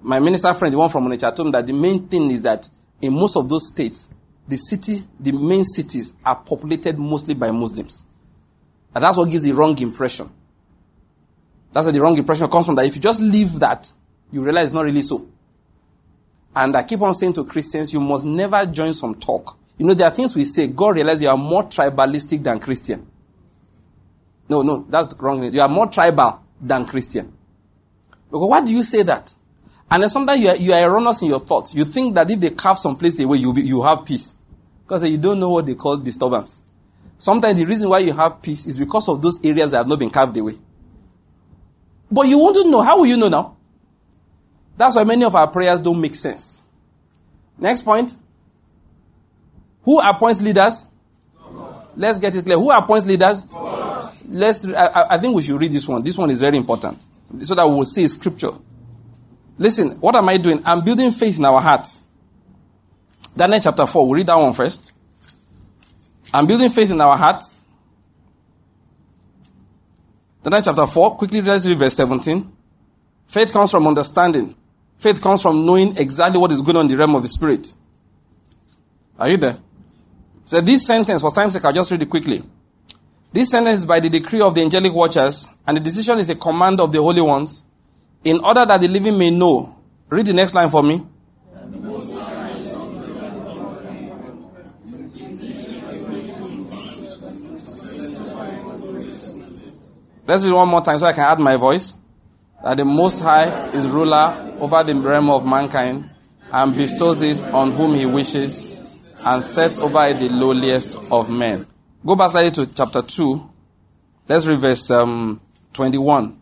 My minister friend, the one from Onitsha, told me that the main thing is that in most of those states, the city, the main cities are populated mostly by Muslims. And that's what gives the wrong impression. That's where the wrong impression comes from that if you just leave that, you realize it's not really so. And I keep on saying to Christians, you must never join some talk. You know, there are things we say, God realizes you are more tribalistic than Christian. No, no, that's the wrong. You are more tribal than Christian. Because why do you say that? And then sometimes you are, you are erroneous in your thoughts. You think that if they carve some place away, you, you have peace. Because you don't know what they call disturbance. Sometimes the reason why you have peace is because of those areas that have not been carved away. But you won't know. How will you know now? That's why many of our prayers don't make sense. Next point. Who appoints leaders? Let's get it clear. Who appoints leaders? God. Let's. I, I, think we should read this one. This one is very important, so that we will see scripture. Listen, what am I doing? I'm building faith in our hearts. Daniel chapter four. We'll read that one first. I'm building faith in our hearts. Daniel chapter four. Quickly, let's read verse seventeen. Faith comes from understanding. Faith comes from knowing exactly what is going on in the realm of the spirit. Are you there? So this sentence, for time's sake, I'll just read it quickly. This sentence is by the decree of the angelic watchers, and the decision is a command of the holy ones, in order that the living may know. Read the next line for me. Let's read one more time so I can add my voice. That the Most High is ruler over the realm of mankind and bestows it on whom he wishes and sets over it the lowliest of men. Go back slightly to chapter 2. Let's read verse um, 21.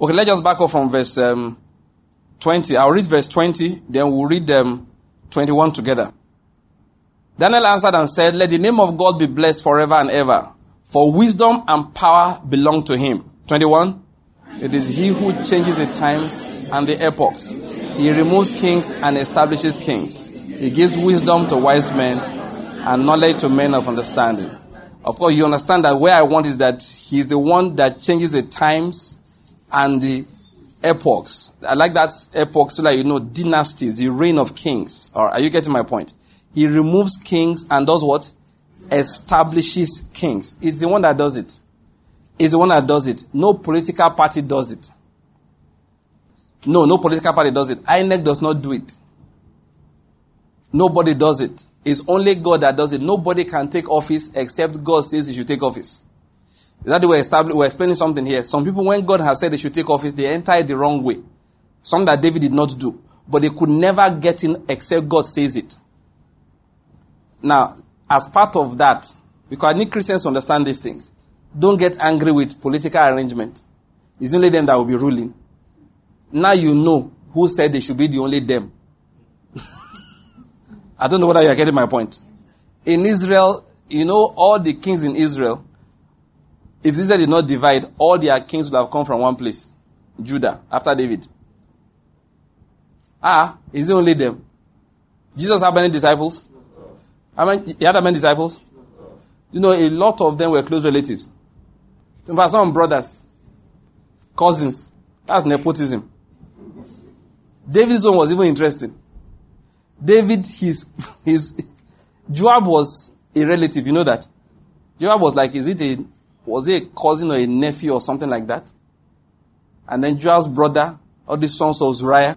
Okay, let's just back up from verse um, 20. I'll read verse 20, then we'll read um, 21 together. Daniel answered and said, Let the name of God be blessed forever and ever, for wisdom and power belong to him. 21. It is he who changes the times and the epochs. He removes kings and establishes kings. He gives wisdom to wise men and knowledge to men of understanding. Of course, you understand that where I want is that he's the one that changes the times and the epochs. I like that epoch so that you know dynasties, the reign of kings. Or are you getting my point? He removes kings and does what? Establishes kings. He's the one that does it. He's the one that does it. No political party does it. No, no political party does it. INEC does not do it. Nobody does it. It's only God that does it. Nobody can take office except God says he should take office. Is that the way we're explaining something here? Some people, when God has said they should take office, they enter it the wrong way. Something that David did not do. But they could never get in except God says it. Now, as part of that, because I need Christians to understand these things, don't get angry with political arrangement. It's only them that will be ruling. Now you know who said they should be the only them. I don't know whether you're getting my point. In Israel, you know, all the kings in Israel, if Israel did not divide, all their kings would have come from one place Judah, after David. Ah, is it only them? Jesus had many disciples? I mean, he had many disciples? You know, a lot of them were close relatives. In fact, some brothers, cousins. That's nepotism. David's one was even interesting. David, his, his, Joab was a relative, you know that? Joab was like, is it a was he a cousin or a nephew or something like that? And then Joab's brother, all the sons of Zeruiah,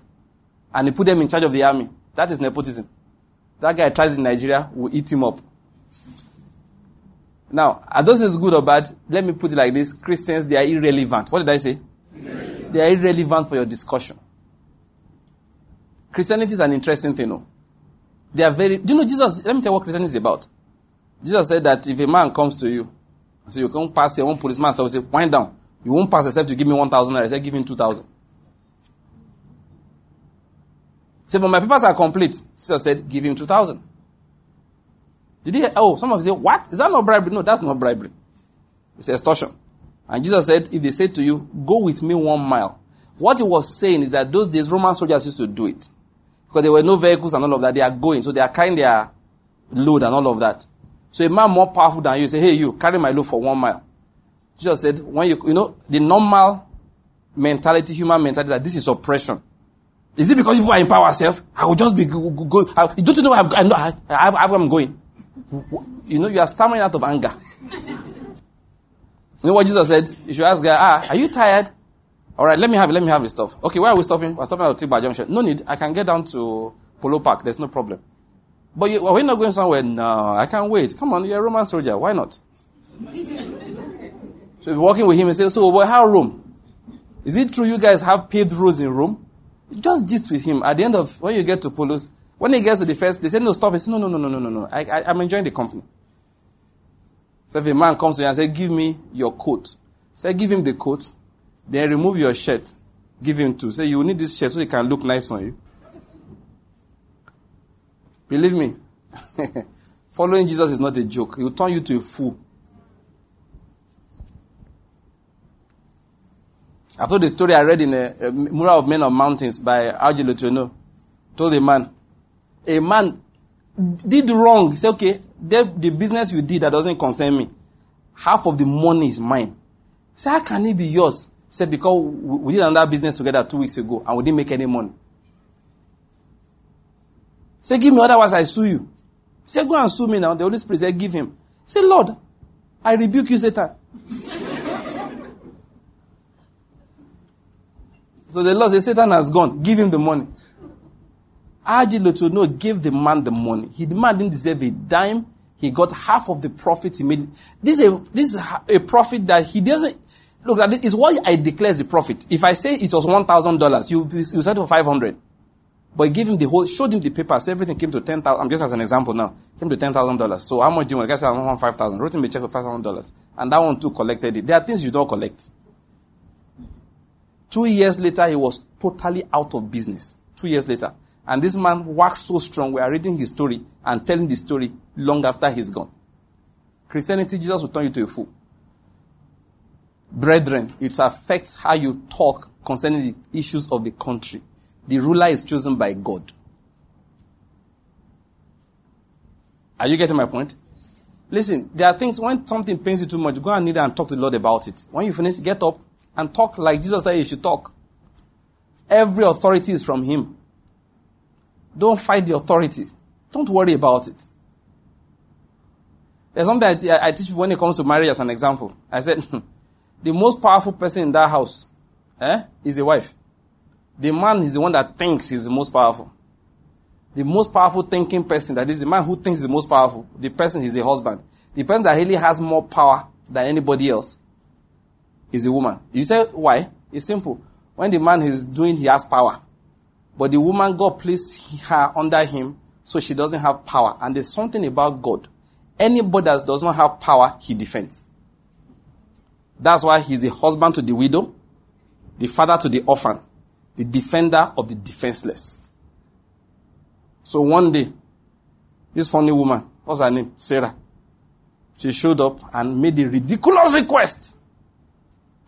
and he put them in charge of the army. That is nepotism. That guy tries in Nigeria, will eat him up. Now, are those things good or bad? Let me put it like this. Christians, they are irrelevant. What did I say? Irrelevant. They are irrelevant for your discussion. Christianity is an interesting thing, no? They are very, do you know Jesus, let me tell you what Christianity is about. Jesus said that if a man comes to you so you can't pass here. One policeman will say, wind down. You won't pass except you give me 1,000 I said, give him 2,000. Say, but my papers are complete. Jesus said, give him 2,000. Did he? Oh, some of you say, what? Is that not bribery? No, that's not bribery. It's extortion. And Jesus said, if they say to you, go with me one mile. What he was saying is that those days Roman soldiers used to do it. Because there were no vehicles and all of that. They are going. So they are carrying their load and all of that. So a man more powerful than you say, hey, you carry my load for one mile. Jesus said, when you, you know, the normal mentality, human mentality, that this is oppression. Is it because people are in power self? I will just be go. go, go I, don't you know I'm, I'm, I, I, I'm going? You know, you are stammering out of anger. You know what Jesus said? You should ask guy, ah, are you tired? All right, let me have it. Let me have the stuff. Okay, where are we stopping? We're stopping at Tiba Junction. No need. I can get down to Polo Park. There's no problem. But you, we're not going somewhere. No, I can't wait. Come on, you're a Roman soldier. Why not? [LAUGHS] so you're walking with him and say, so well, how Rome? Is it true you guys have paved roads in Rome? Just gist with him. At the end of, when you get to Polos, when he gets to the first, they say, no, stop. He says, no, no, no, no, no, no, no. I, I, I'm enjoying the company. So if a man comes to you and say, give me your coat. Say, give him the coat. Then remove your shirt. Give him two. Say, you need this shirt so it can look nice on you. Believe me, [LAUGHS] following Jesus is not a joke. He will turn you to a fool. I told the story I read in a, a Mover of Men of Mountains by Argelo. Told a man, a man did wrong. He said, okay, the, the business you did that doesn't concern me. Half of the money is mine. He said, how can it be yours? Said, because we did another business together two weeks ago and we didn't make any money. Say, give me, otherwise I sue you. Say, go and sue me now. The Holy Spirit said, give him. Say, Lord, I rebuke you, Satan. [LAUGHS] so the Lord said, Satan has gone. Give him the money. R.G. LeTourneau gave the man the money. He, the man didn't deserve a dime. He got half of the profit he made. This is a, this is a profit that he doesn't, look, that is what I declare the profit. If I say it was $1,000, you, you said for 500. But he gave him the whole, showed him the papers, everything came to 10,000. I'm just as an example now. Came to $10,000. So how much do you want? The guy said, I want 5,000. Wrote him a check for $5,000. And that one too collected it. There are things you don't collect. Two years later, he was totally out of business. Two years later. And this man waxed so strong. We are reading his story and telling the story long after he's gone. Christianity, Jesus will turn you to a fool. Brethren, it affects how you talk concerning the issues of the country. The ruler is chosen by God. Are you getting my point? Listen, there are things when something pains you too much, go and kneel and talk to the Lord about it. When you finish, get up and talk like Jesus said you should talk. Every authority is from Him. Don't fight the authority. Don't worry about it. There's something I, I teach when it comes to marriage as an example. I said, [LAUGHS] hmm, the most powerful person in that house eh, is a wife. The man is the one that thinks he's the most powerful. The most powerful thinking person, that is the man who thinks the most powerful, the person is the husband. The person that really has more power than anybody else is the woman. You say, why? It's simple. When the man is doing, he has power. But the woman, God placed her under him so she doesn't have power. And there's something about God. Anybody that does not have power, he defends. That's why he's the husband to the widow, the father to the orphan, the defender of the defenseless. So one day, this funny woman, what's her name? Sarah. She showed up and made a ridiculous request.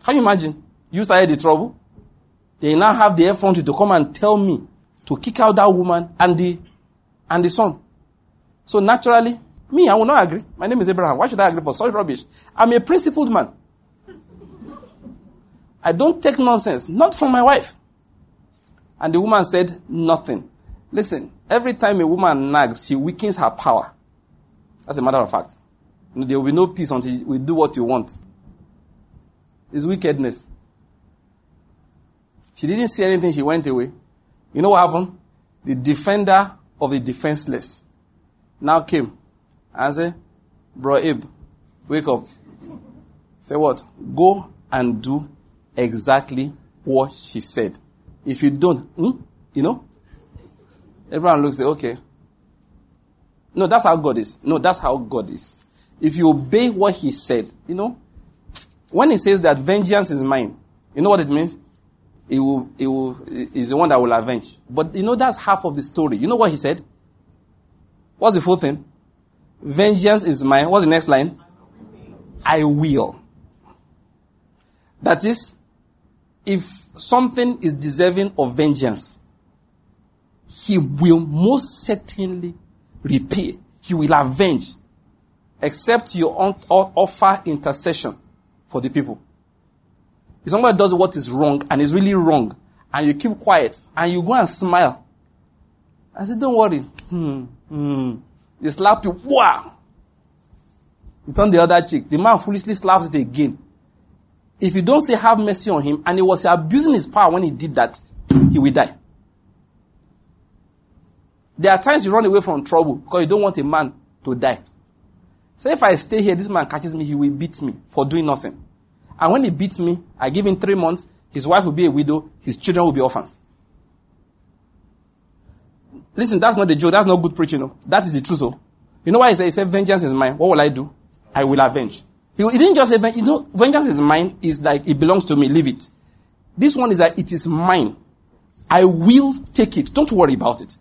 Can you imagine? You started the trouble. They now have the effrontery to come and tell me to kick out that woman and the and the son. So naturally, me, I will not agree. My name is Abraham. Why should I agree for such rubbish? I'm a principled man. I don't take nonsense, not from my wife. And the woman said nothing. Listen, every time a woman nags, she weakens her power. As a matter of fact. There will be no peace until we do what you want. It's wickedness. She didn't see anything, she went away. You know what happened? The defender of the defenseless now came and said, Bro Abe, wake up. Say what? Go and do exactly what she said. If you don't, hmm, you know, everyone looks, at okay. No, that's how God is. No, that's how God is. If you obey what he said, you know, when he says that vengeance is mine, you know what it means? He will, he will, is the one that will avenge. But you know, that's half of the story. You know what he said? What's the full thing? Vengeance is mine. What's the next line? I will. That is, if something is deserving of vengeance, he will most certainly repay. He will avenge. Except you offer intercession for the people. If somebody does what is wrong and is really wrong, and you keep quiet and you go and smile, I said, Don't worry. Hmm, hmm. They slap you. Wow. You turn the other cheek. The man foolishly slaps it again. If you don't say have mercy on him, and he was abusing his power when he did that, he will die. There are times you run away from trouble because you don't want a man to die. Say if I stay here, this man catches me, he will beat me for doing nothing. And when he beats me, I give him three months, his wife will be a widow, his children will be orphans. Listen, that's not the joke, that's not good preaching. No. That is the truth. Though. You know why he said, he said, vengeance is mine. What will I do? I will avenge. He, he didn't just say, you know, vengeance is mine, is like, it belongs to me, leave it. This one is that it is mine. I will take it. Don't worry about it.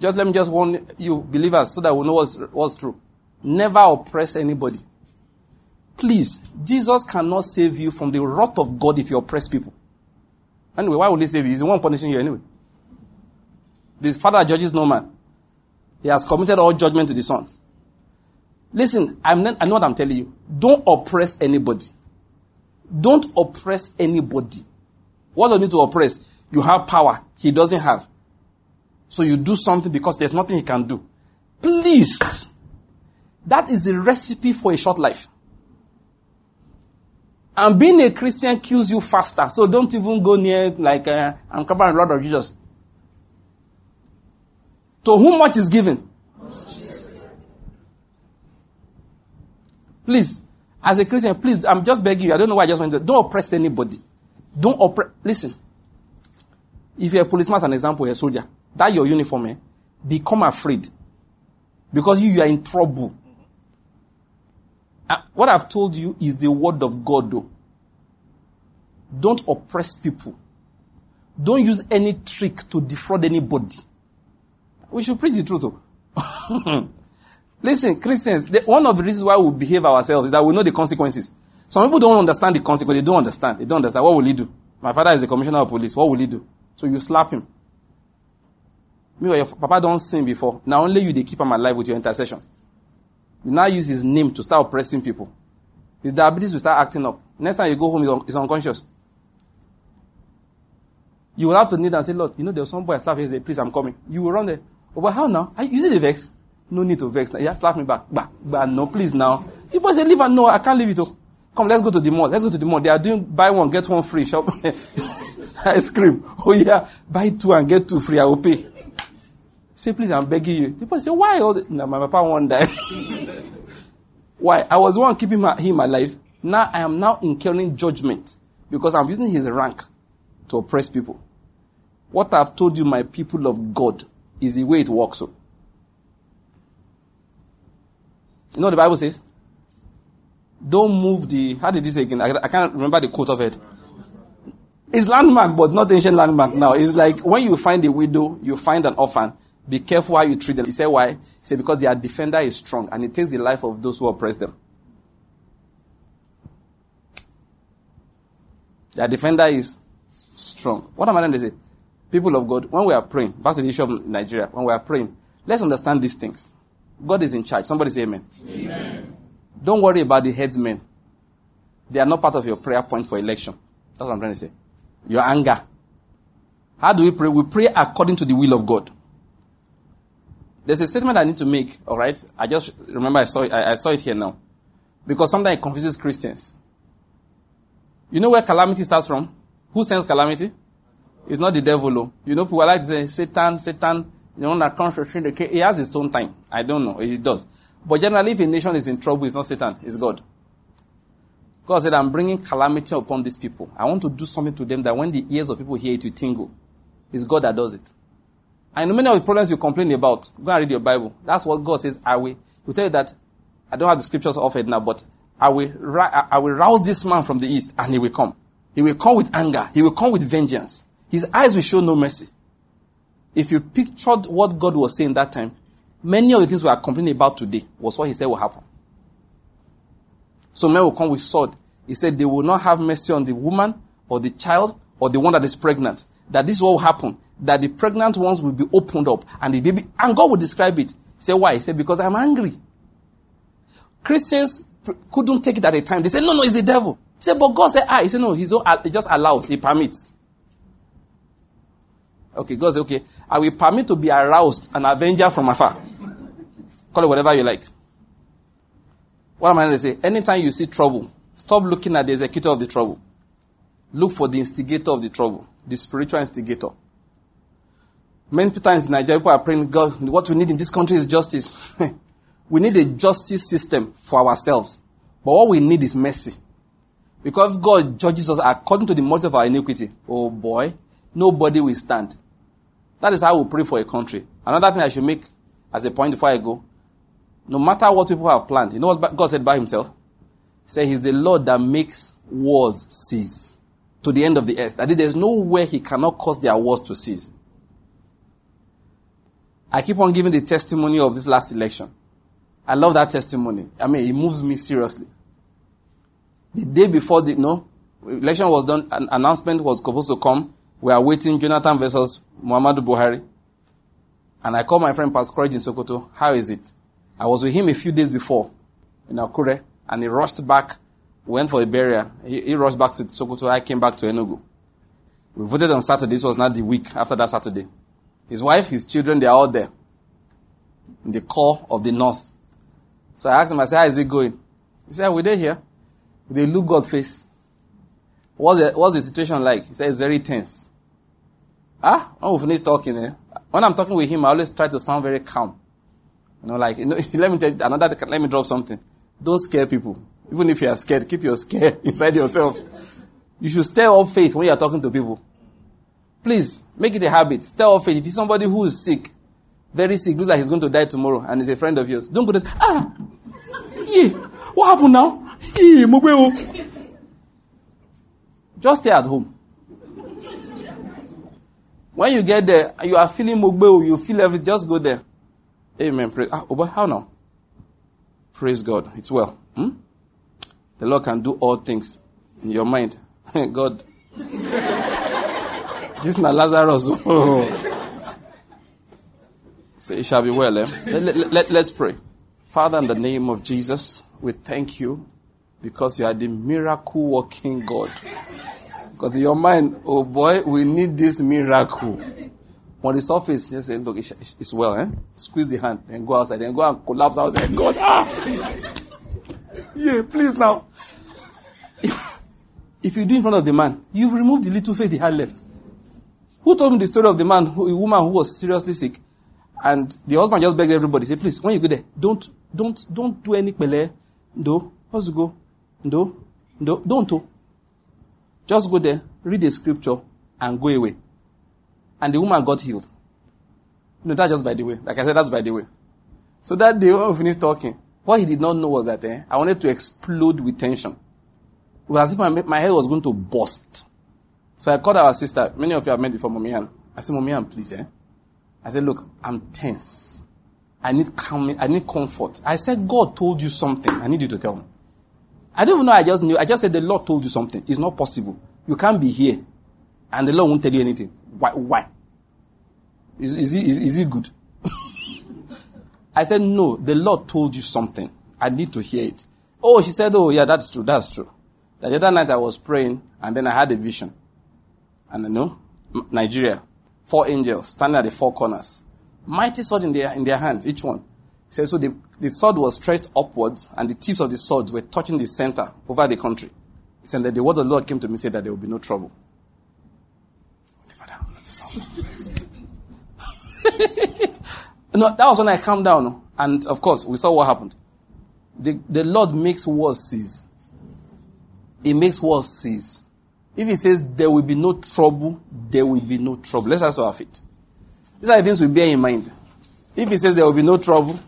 Just let me just warn you, believers, so that we know what's, what's true. Never oppress anybody. Please, Jesus cannot save you from the wrath of God if you oppress people. Anyway, why would he save you? He's the one punishing you anyway. This father judges no man. He has committed all judgment to the sons. Listen, I'm not, I know what I'm telling you. Don't oppress anybody. Don't oppress anybody. What do you need to oppress? You have power. He doesn't have. So you do something because there's nothing he can do. Please. That is a recipe for a short life. And being a Christian kills you faster. So don't even go near, like, uh, I'm covering Lord of Jesus. To whom much is given? Please, as a Christian, please, I'm just begging you. I don't know why I just went to. Don't oppress anybody. Don't oppress. Listen. If you're a policeman, as an example, a soldier, that your uniform, eh, become afraid. Because you, you are in trouble. Uh, what I've told you is the word of God, though. Don't oppress people. Don't use any trick to defraud anybody. We should preach the truth, though. [LAUGHS] Listen, Christians, the, one of the reasons why we behave ourselves is that we know the consequences. Some people don't understand the consequences. They don't understand. They don't understand. What will he do? My father is a commissioner of police. What will he do? So you slap him. Me or your papa don't sin before. Now only you they keep him alive with your intercession. You now use his name to start oppressing people. His diabetes will start acting up. Next time you go home, he's, un- he's unconscious. You will have to kneel and say, Lord, you know, there's some boy I slap yesterday. Please, I'm coming. You will run there. Oh, but how now? Are you see the vex? No need to vex. Yeah, slap me back. Bah, bah, no, please now. The boy say, leave and no, I can't leave it. Oh. Come, let's go to the mall. Let's go to the mall. They are doing buy one, get one free shop. [LAUGHS] Ice cream. Oh yeah, buy two and get two free. I will pay. Say, please, I'm begging you. People say, why all the, no, my papa won't die. [LAUGHS] why? I was the one keeping my, him alive. Now I am now incurring judgment because I'm using his rank to oppress people. What I've told you, my people of God, is the way it works. So. You know what the Bible says? Don't move the, how did this again? I, I can't remember the quote of it. It's landmark, but not ancient landmark now. It's like when you find a widow, you find an orphan, be careful how you treat them. He said, why? He said, because their defender is strong and it takes the life of those who oppress them. Their defender is strong. What am I trying to say? People of God, when we are praying, back to the issue of Nigeria, when we are praying, let's understand these things. God is in charge. Somebody say amen. amen. Don't worry about the herdsmen. They are not part of your prayer point for election. That's what I'm trying to say. Your anger. How do we pray? We pray according to the will of God. There's a statement I need to make, alright? I just remember I saw it, I, I saw it here now. Because sometimes it confuses Christians. You know where calamity starts from? Who sends calamity? It's not the devil. Oh. You know, people like to say, Satan, Satan, you know, that comes to the He has his own time. I don't know. He does. But generally, if a nation is in trouble, it's not Satan, it's God. God said, I'm bringing calamity upon these people. I want to do something to them that when the ears of people hear it, will tingle. It's God that does it. And many of the problems you complain about. Go and read your Bible. That's what God says, I will. He'll tell you that, I don't have the scriptures offered now, but I will, I will rouse this man from the east and he will come. He will come with anger. He will come with vengeance. His eyes will show no mercy. If you pictured what God was saying that time, many of the things we are complaining about today was what he said will happen. So men will come with sword. He said they will not have mercy on the woman or the child or the one that is pregnant. That this will happen. That the pregnant ones will be opened up and the baby, and God will describe it. He said, why? He said, because I'm angry. Christians couldn't take it at a time. They said, no, no, it's the devil. He said, but God said, ah. He said, no, he's, he just allows. He permits. Okay, God said, okay, I will permit to be aroused an avenger from afar. Call it whatever you like. What am I going to say? Anytime you see trouble, stop looking at the executor of the trouble. Look for the instigator of the trouble, the spiritual instigator. Many times in Nigeria, people are praying, God, what we need in this country is justice. [LAUGHS] we need a justice system for ourselves. But what we need is mercy. Because God judges us according to the multitude of our iniquity, oh boy, nobody will stand. That is how we pray for a country. Another thing I should make as a point before I go no matter what people have planned, you know what God said by himself? He said he's the Lord that makes wars cease to the end of the earth. That is, there's nowhere he cannot cause their wars to cease. I keep on giving the testimony of this last election. I love that testimony. I mean, it moves me seriously. The day before the no election was done, an announcement was supposed to come. We are waiting Jonathan versus Muhammadu Buhari. And I called my friend Pastor Courage in Sokoto. How is it? I was with him a few days before in Akure, and he rushed back, went for a burial. He, he rushed back to Sokoto. I came back to Enugu. We voted on Saturday. This was not the week after that Saturday. His wife, his children, they are all there in the core of the north. So I asked him, I said, how is it going? He said, we're there here. They look God face. What's the, what's the situation like? He said, it's very tense. Ah, when we finish talking, eh? when I'm talking with him, I always try to sound very calm. You know, like, you know, [LAUGHS] let me tell you another, let me drop something. Don't scare people. Even if you are scared, keep your scare [LAUGHS] inside yourself. You should stir up faith when you are talking to people. Please make it a habit. Stay off faith. If it's somebody who is sick, very sick, looks like he's going to die tomorrow, and is a friend of yours, don't go there. Ah, yeah, what happened now? Yeah, Just stay at home. When you get there, you are feeling mugbe, you feel everything, just go there. Amen. Praise. Ah, oh, how now? Praise God. It's well. Hmm? The Lord can do all things in your mind. [LAUGHS] God. [LAUGHS] this is not Lazarus. [LAUGHS] so it shall be well. Eh? Let, let, let, let's pray. Father, in the name of Jesus, we thank you because you are the miracle working God. Because in your mind, oh boy, we need this miracle. On the surface, just say, look, it's, it's well, eh? Squeeze the hand, and go outside, then go and collapse outside. God, ah! yeah, please now. If, if you do in front of the man, you've removed the little faith he had left. Who told me the story of the man, who, a woman who was seriously sick? And the husband just begged everybody, say, please, when you go there, don't, don't, don't do any pele. How's it go? No. No. Don't. Just go there, read the scripture, and go away. And the woman got healed. No, that's just by the way. Like I said, that's by the way. So that day, when we finished talking, what he did not know was that eh, I wanted to explode with tension. It was as if my, my head was going to burst. So I called our sister. Many of you have met before, Mommy Ann. I said, Mommy Ann, please, eh? I said, look, I'm tense. I need calming. I need comfort. I said, God told you something. I need you to tell me. I don't even know. I just knew. I just said the Lord told you something. It's not possible. You can't be here, and the Lord won't tell you anything. Why? Why? Is, is, he, is, is he good? [LAUGHS] I said, no. The Lord told you something. I need to hear it. Oh, she said, oh yeah, that's true. That's true. The other night I was praying, and then I had a vision. And I know Nigeria, four angels standing at the four corners, mighty sword in their in their hands, each one. Said, so the, the sword was stretched upwards, and the tips of the swords were touching the center over the country. He said that the word of the Lord came to me said that there will be no trouble. [LAUGHS] no, that was when I calmed down. And of course, we saw what happened. The, the Lord makes wars cease. He makes wars cease. If he says there will be no trouble, there will be no trouble. Let's also have it. These are the things we bear in mind. If he says there will be no trouble,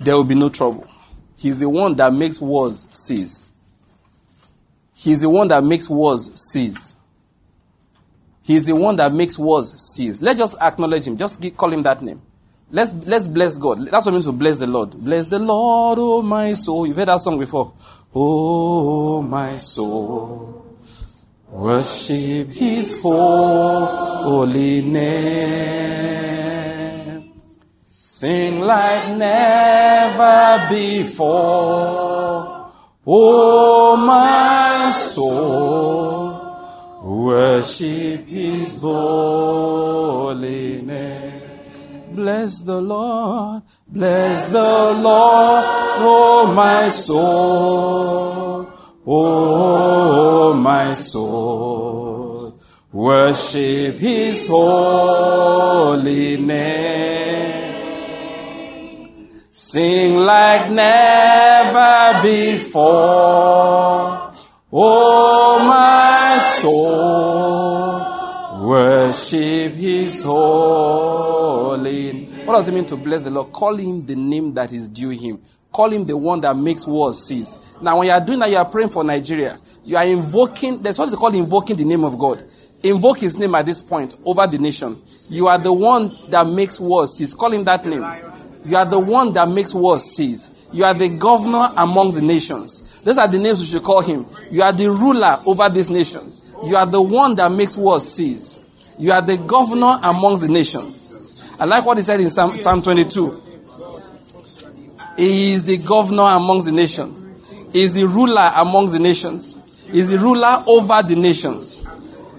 there will be no trouble. He's the one that makes wars cease. He's the one that makes wars cease. He's the one that makes wars cease. Let's just acknowledge him. Just call him that name. Let's, let's bless God. That's what it means to bless the Lord. Bless the Lord, oh my soul. You've heard that song before. Oh my soul. Worship his holy name. Sing like never before. Oh my soul. Worship his holy name. Bless the Lord, bless the Lord, oh my soul, oh my soul, worship His holy name. Sing like never before, oh my soul, worship His holy what does it mean to bless the Lord? Call him the name that is due him. Call him the one that makes wars cease. Now, when you are doing that, you are praying for Nigeria. You are invoking, that's what they call invoking the name of God. Invoke his name at this point over the nation. You are the one that makes wars cease. Call him that name. You are the one that makes wars cease. You are the governor among the nations. Those are the names we should call him. You are the ruler over this nation. You are the one that makes wars cease. You are the governor among the nations. I like what he said in Psalm, Psalm 22. He is the governor amongst the nations. He is the ruler amongst the nations. He is the ruler over the nations.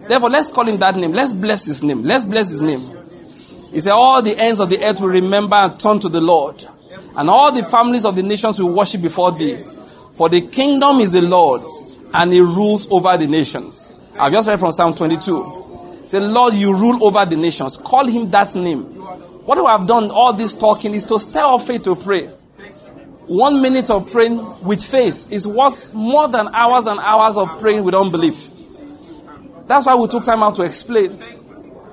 Therefore, let's call him that name. Let's bless his name. Let's bless his name. He said, All the ends of the earth will remember and turn to the Lord, and all the families of the nations will worship before thee. For the kingdom is the Lord's, and he rules over the nations. I've just read from Psalm 22. Say, Lord, you rule over the nations. Call him that name. What we have done, all this talking, is to stir up faith to pray. One minute of praying with faith is worth more than hours and hours of praying with unbelief. That's why we took time out to explain.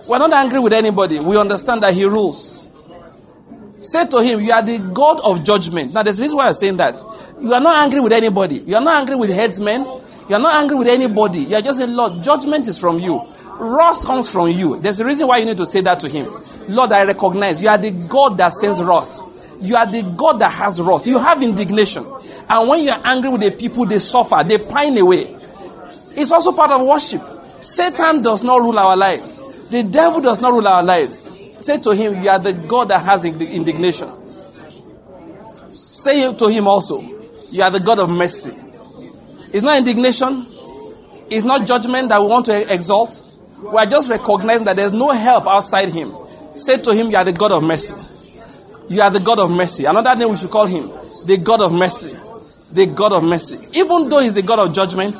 We're not angry with anybody. We understand that He rules. Say to Him, You are the God of judgment. Now, there's a reason why I'm saying that. You are not angry with anybody. You are not angry with herdsmen. You are not angry with anybody. You are just saying, Lord, judgment is from you. Wrath comes from you. There's a reason why you need to say that to Him. Lord, I recognize you are the God that sends wrath. You are the God that has wrath. You have indignation. And when you are angry with the people, they suffer, they pine away. It's also part of worship. Satan does not rule our lives. The devil does not rule our lives. Say to him, You are the God that has indignation. Say to him also, You are the God of mercy. It's not indignation, it's not judgment that we want to exalt. We are just recognizing that there's no help outside him. Say to him, You are the God of mercy. You are the God of mercy. Another name we should call him, the God of mercy. The God of mercy. Even though he's the God of judgment,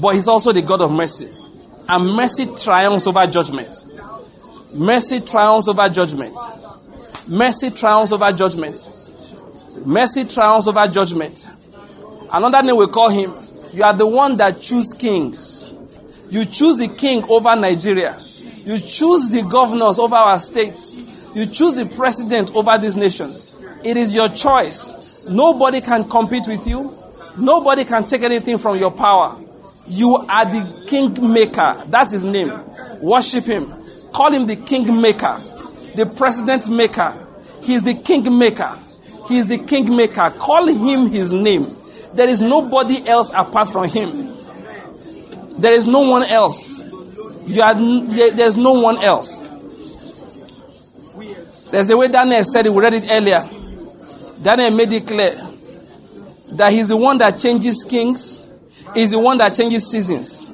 but he's also the God of mercy. And mercy triumphs over judgment. Mercy triumphs over judgment. Mercy triumphs over judgment. Mercy triumphs over judgment. Another name we call him, you are the one that choose kings. You choose the king over Nigeria. You choose the governors over our states. You choose the president over this nation. It is your choice. Nobody can compete with you. Nobody can take anything from your power. You are the king maker. That's his name. Worship him. Call him the king maker, the president maker. He's the king maker. He is the king maker. Call him his name. There is nobody else apart from him. There is no one else. You are, there's no one else. There's a way Daniel said it, we read it earlier. Daniel made it clear that he's the one that changes kings, he's the one that changes seasons.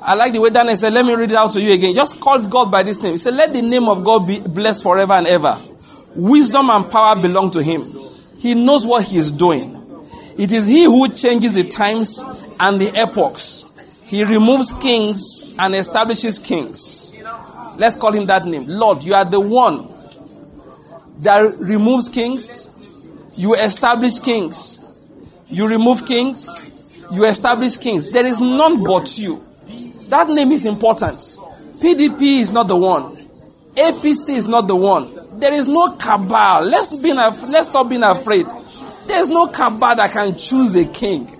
I like the way Daniel said, let me read it out to you again. Just call God by this name. He said, let the name of God be blessed forever and ever. Wisdom and power belong to him. He knows what he is doing. It is he who changes the times and the epochs. He removes kings and establishes kings. Let's call him that name. Lord, you are the one that removes kings, you establish kings, you remove kings, you establish kings. There is none but you. That name is important. PDP is not the one. APC is not the one. There is no cabal. Let's, be, let's stop being afraid. There's no cabal that can choose a king.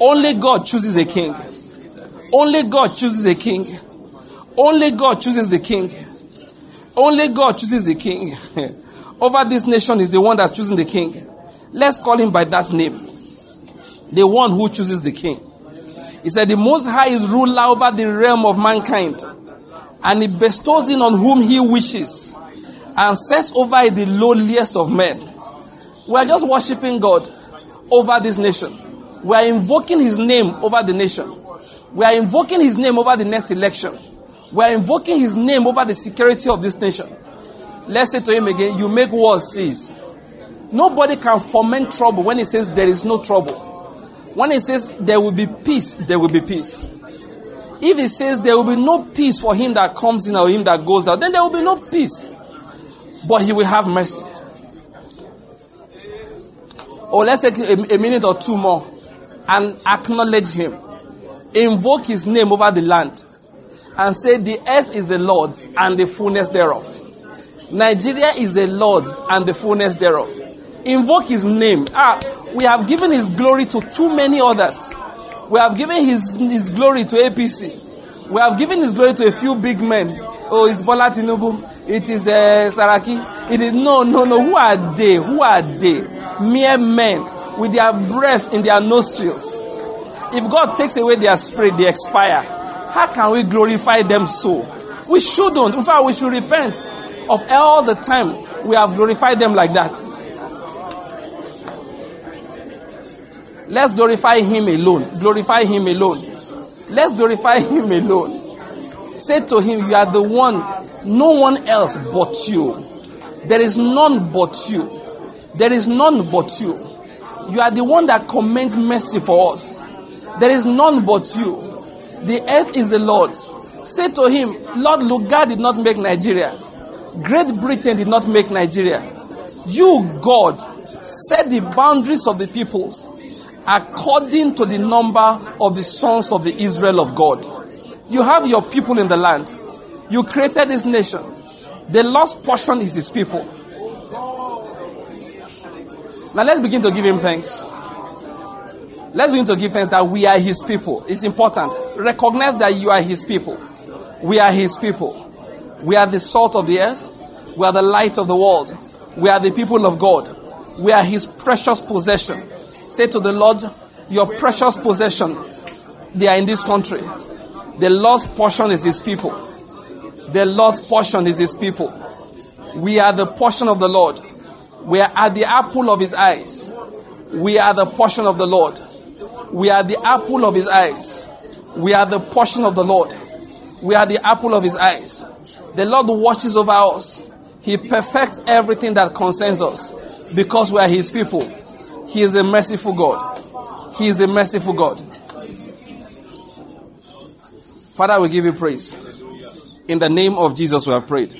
Only God chooses a king. Only God chooses a king. Only God chooses the king. Only God chooses the king. [LAUGHS] Over this nation is the one that's choosing the king. Let's call him by that name. The one who chooses the king. He said, The Most High is ruler over the realm of mankind, and he bestows it on whom he wishes, and sets over the lowliest of men. We are just worshiping God over this nation. We are invoking his name over the nation. We are invoking his name over the next election. We are invoking his name over the security of this nation. Let's say to him again, you make wars cease. Nobody can foment trouble when he says there is no trouble. When he says there will be peace, there will be peace. If he says there will be no peace for him that comes in or him that goes out, then there will be no peace. But he will have mercy. Or oh, let's take a, a minute or two more and acknowledge him. Invoke his name over the land and say, The earth is the Lord's and the fullness thereof. Nigeria is the Lord's and the fullness thereof. Invoke his name. Ah, we have given his glory to too many others. We have given his, his glory to APC. We have given his glory to a few big men. Oh, it's Bola Tinubu. It is uh, Saraki. It is no, no, no. Who are they? Who are they? Mere men with their breath in their nostrils. If God takes away their spirit, they expire. How can we glorify them so? We shouldn't. In fact, we should repent of all the time we have glorified them like that. Let's glorify Him alone. Glorify Him alone. Let's glorify Him alone. Say to Him, You are the one, no one else but you. There is none but you. There is none but you. You are the one that commends mercy for us. There is none but you. The earth is the Lord's. Say to him, Lord Lugard did not make Nigeria. Great Britain did not make Nigeria. You, God, set the boundaries of the peoples according to the number of the sons of the Israel of God. You have your people in the land. You created this nation. The lost portion is his people. Now let's begin to give him thanks. Let's begin to give thanks that we are his people. It's important. Recognize that you are his people. We are his people. We are the salt of the earth. We are the light of the world. We are the people of God. We are his precious possession. Say to the Lord, Your precious possession, they are in this country. The lost portion is his people. The lost portion is his people. We are the portion of the Lord. We are at the apple of his eyes. We are the portion of the Lord. We are the apple of his eyes. We are the portion of the Lord. We are the apple of his eyes. The Lord watches over us. He perfects everything that concerns us because we are his people. He is a merciful God. He is a merciful God. Father, we give you praise. In the name of Jesus, we have prayed.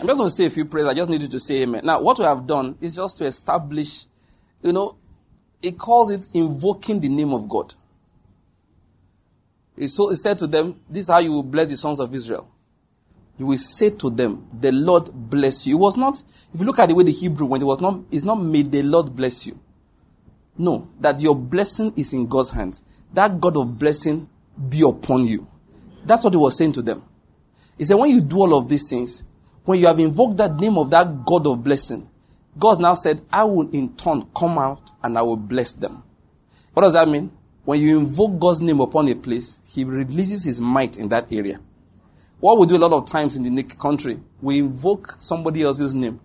I'm just going to say a few prayers. I just need you to say amen. Now, what we have done is just to establish, you know, it calls it invoking the name of God. So, it said to them, This is how you will bless the sons of Israel. You will say to them, The Lord bless you. It was not, if you look at the way the Hebrew went, it was not, it's not made the Lord bless you. No, that your blessing is in God's hands. That God of blessing be upon you. That's what he was saying to them. He said, when you do all of these things, when you have invoked that name of that God of blessing, God now said, I will in turn come out and I will bless them. What does that mean? When you invoke God's name upon a place, He releases His might in that area. What we do a lot of times in the country, we invoke somebody else's name.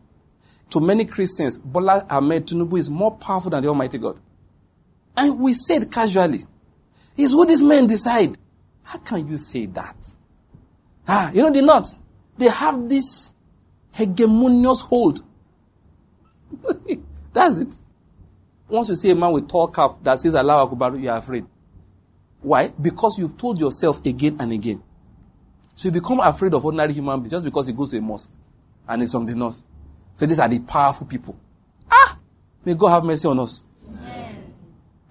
To many Christians, Bola Ahmed Tinubu is more powerful than the Almighty God. And we said casually. It's what these men decide. How can you say that? Ah, you know, they're not. They have this hegemonious hold. [LAUGHS] That's it. Once you see a man with tall cap that says Allah Akbar, you are afraid. Why? Because you've told yourself again and again. So you become afraid of ordinary human beings just because he goes to a mosque and he's from the north. So these are the powerful people. Ah! May God have mercy on us. Amen.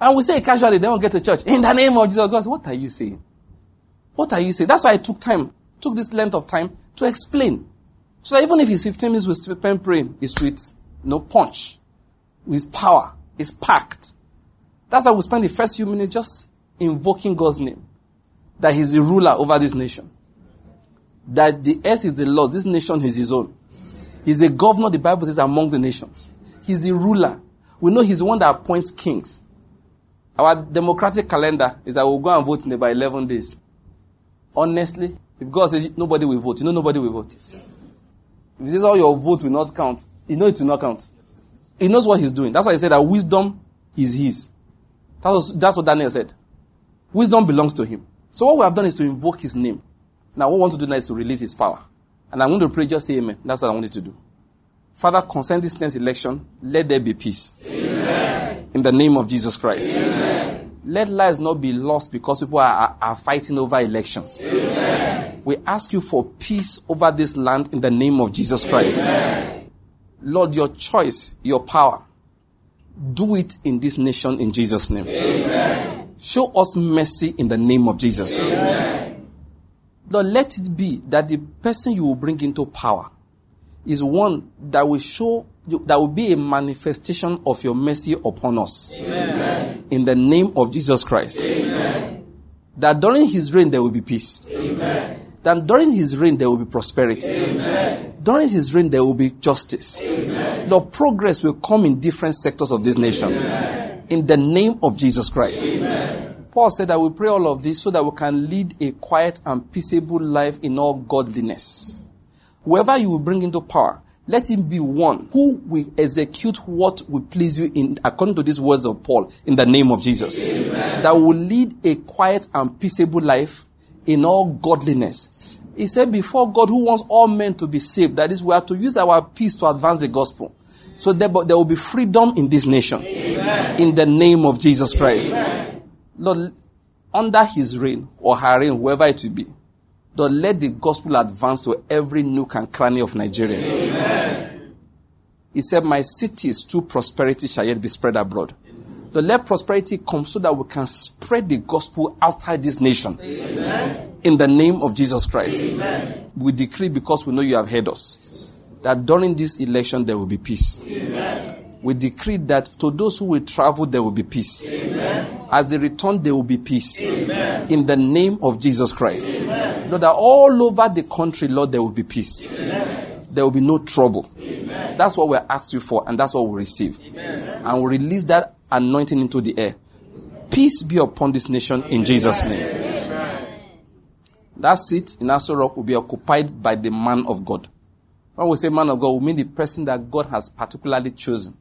And we say casually, they don't get to church. In the name of Jesus Christ, what are you saying? What are you saying? That's why I took time, took this length of time to explain. So that even if it's 15 minutes with spend praying, it's with no punch, with power, it's packed. That's why we spend the first few minutes just invoking God's name. That He's the ruler over this nation. That the earth is the Lord's, this nation is His own. He's the governor, the Bible says, among the nations. He's the ruler. We know He's the one that appoints kings. Our democratic calendar is that we'll go and vote in about 11 days. Honestly, if God says nobody will vote, you know nobody will vote. If he says all your votes will not count, you know it will not count. He knows what he's doing. That's why he said that wisdom is his. That was, that's what Daniel said. Wisdom belongs to him. So what we have done is to invoke his name. Now what we want to do now is to release his power. And I'm going to pray, just say amen. That's what I wanted to do. Father, concern this next election, let there be peace. Amen. In the name of Jesus Christ. Amen. Let lives not be lost because people are, are fighting over elections. Amen. We ask you for peace over this land in the name of Jesus Christ. Amen. Lord, your choice, your power, do it in this nation in Jesus' name. Show us mercy in the name of Jesus. Lord, let it be that the person you will bring into power is one that will show that will be a manifestation of your mercy upon us. Amen. In the name of Jesus Christ. Amen. That during his reign there will be peace. Amen. That during his reign there will be prosperity. Amen. During his reign there will be justice. Amen. Lord, progress will come in different sectors of this nation. Amen. In the name of Jesus Christ. Amen. Paul said that we pray all of this so that we can lead a quiet and peaceable life in all godliness. Whoever you will bring into power, let him be one who will execute what will please you in according to these words of Paul in the name of Jesus. Amen. That will lead a quiet and peaceable life in all godliness. He said before God who wants all men to be saved, that is, we are to use our peace to advance the gospel. So there, there will be freedom in this nation. Amen. In the name of Jesus Christ. Amen. Lord, under his reign or her reign, whoever it will be, Lord, let the gospel advance to every nook and cranny of Nigeria. He said, My cities through prosperity shall yet be spread abroad. So let prosperity come so that we can spread the gospel outside this nation. Amen. In the name of Jesus Christ. Amen. We decree because we know you have heard us that during this election there will be peace. Amen. We decree that to those who will travel there will be peace. Amen. As they return there will be peace. Amen. In the name of Jesus Christ. Amen. Lord, that all over the country, Lord, there will be peace. Amen. There will be no trouble. Amen. That's what we asked you for, and that's what we receive. Amen. And we release that anointing into the air. Peace be upon this nation in Jesus' name. That seat in Aso Rock will be occupied by the man of God. When we say man of God, we mean the person that God has particularly chosen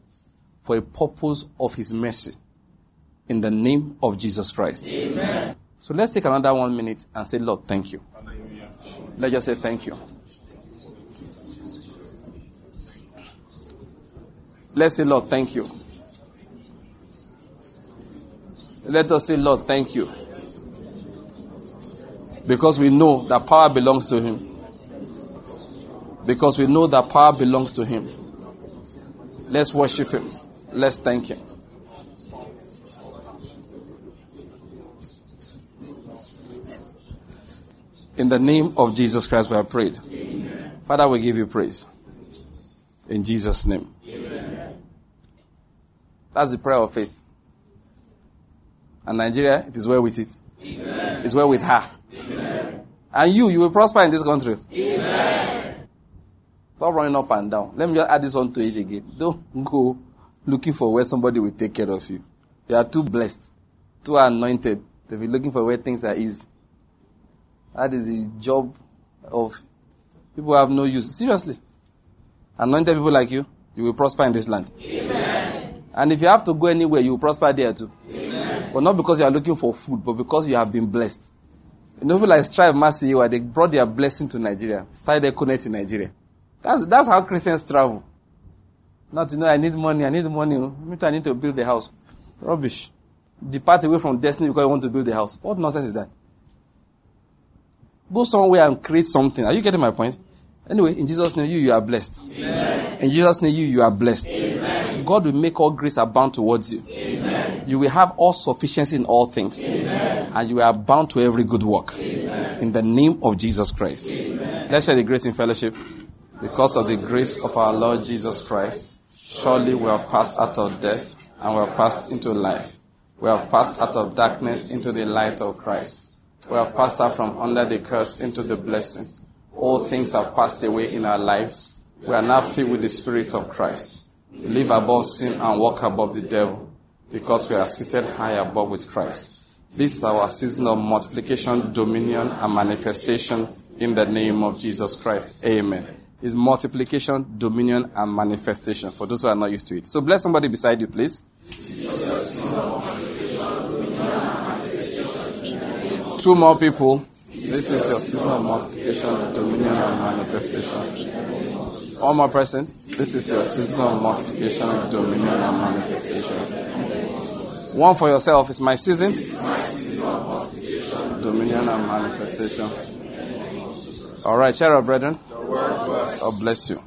for a purpose of his mercy. In the name of Jesus Christ. Amen. So let's take another one minute and say, Lord, thank you. Let's just say thank you. Let's say, Lord, thank you. Let us say, Lord, thank you. Because we know that power belongs to Him. Because we know that power belongs to Him. Let's worship Him. Let's thank Him. In the name of Jesus Christ, we have prayed. Amen. Father, we give you praise. In Jesus' name. That's the prayer of faith. And Nigeria, it is well with it. Amen. It's well with her. Amen. And you, you will prosper in this country. Amen. Stop running up and down. Let me just add this one to it again. Don't go looking for where somebody will take care of you. You are too blessed, too anointed to be looking for where things are easy. That is the job of people who have no use. Seriously. Anointed people like you, you will prosper in this land. Amen. And if you have to go anywhere, you will prosper there too. Amen. But not because you are looking for food, but because you have been blessed. You know, people like Strive Masiyiwa, they brought their blessing to Nigeria, started their connect in Nigeria. That's, that's how Christians travel. Not, you know, I need money, I need money. Oh. Me I need to build the house. Rubbish. Depart away from destiny because you want to build the house. What nonsense is that? Go somewhere and create something. Are you getting my point? Anyway, in Jesus' name, you, you are blessed. Amen. In Jesus' name, you, you are blessed. Amen. God will make all grace abound towards you. Amen. You will have all sufficiency in all things. And you are bound to every good work. In the name of Jesus Christ. Let's share the grace in fellowship. Because of the grace of our Lord Jesus Christ, surely we have passed out of death and we have passed into life. We have passed out of darkness into the light of Christ. We have passed out from under the curse into the blessing. All things have passed away in our lives. We are now filled with the Spirit of Christ. Live above sin and walk above the devil because we are seated high above with Christ. This is our season of multiplication, dominion, and manifestation in the name of Jesus Christ. Amen. Is multiplication, dominion, and manifestation for those who are not used to it. So bless somebody beside you, please. Two more people. This is your season of multiplication, dominion, and manifestation. One more person. This is your season of multiplication, dominion, and manifestation. One for yourself. It's my season. Dominion and manifestation. All right, share our brethren. God bless you.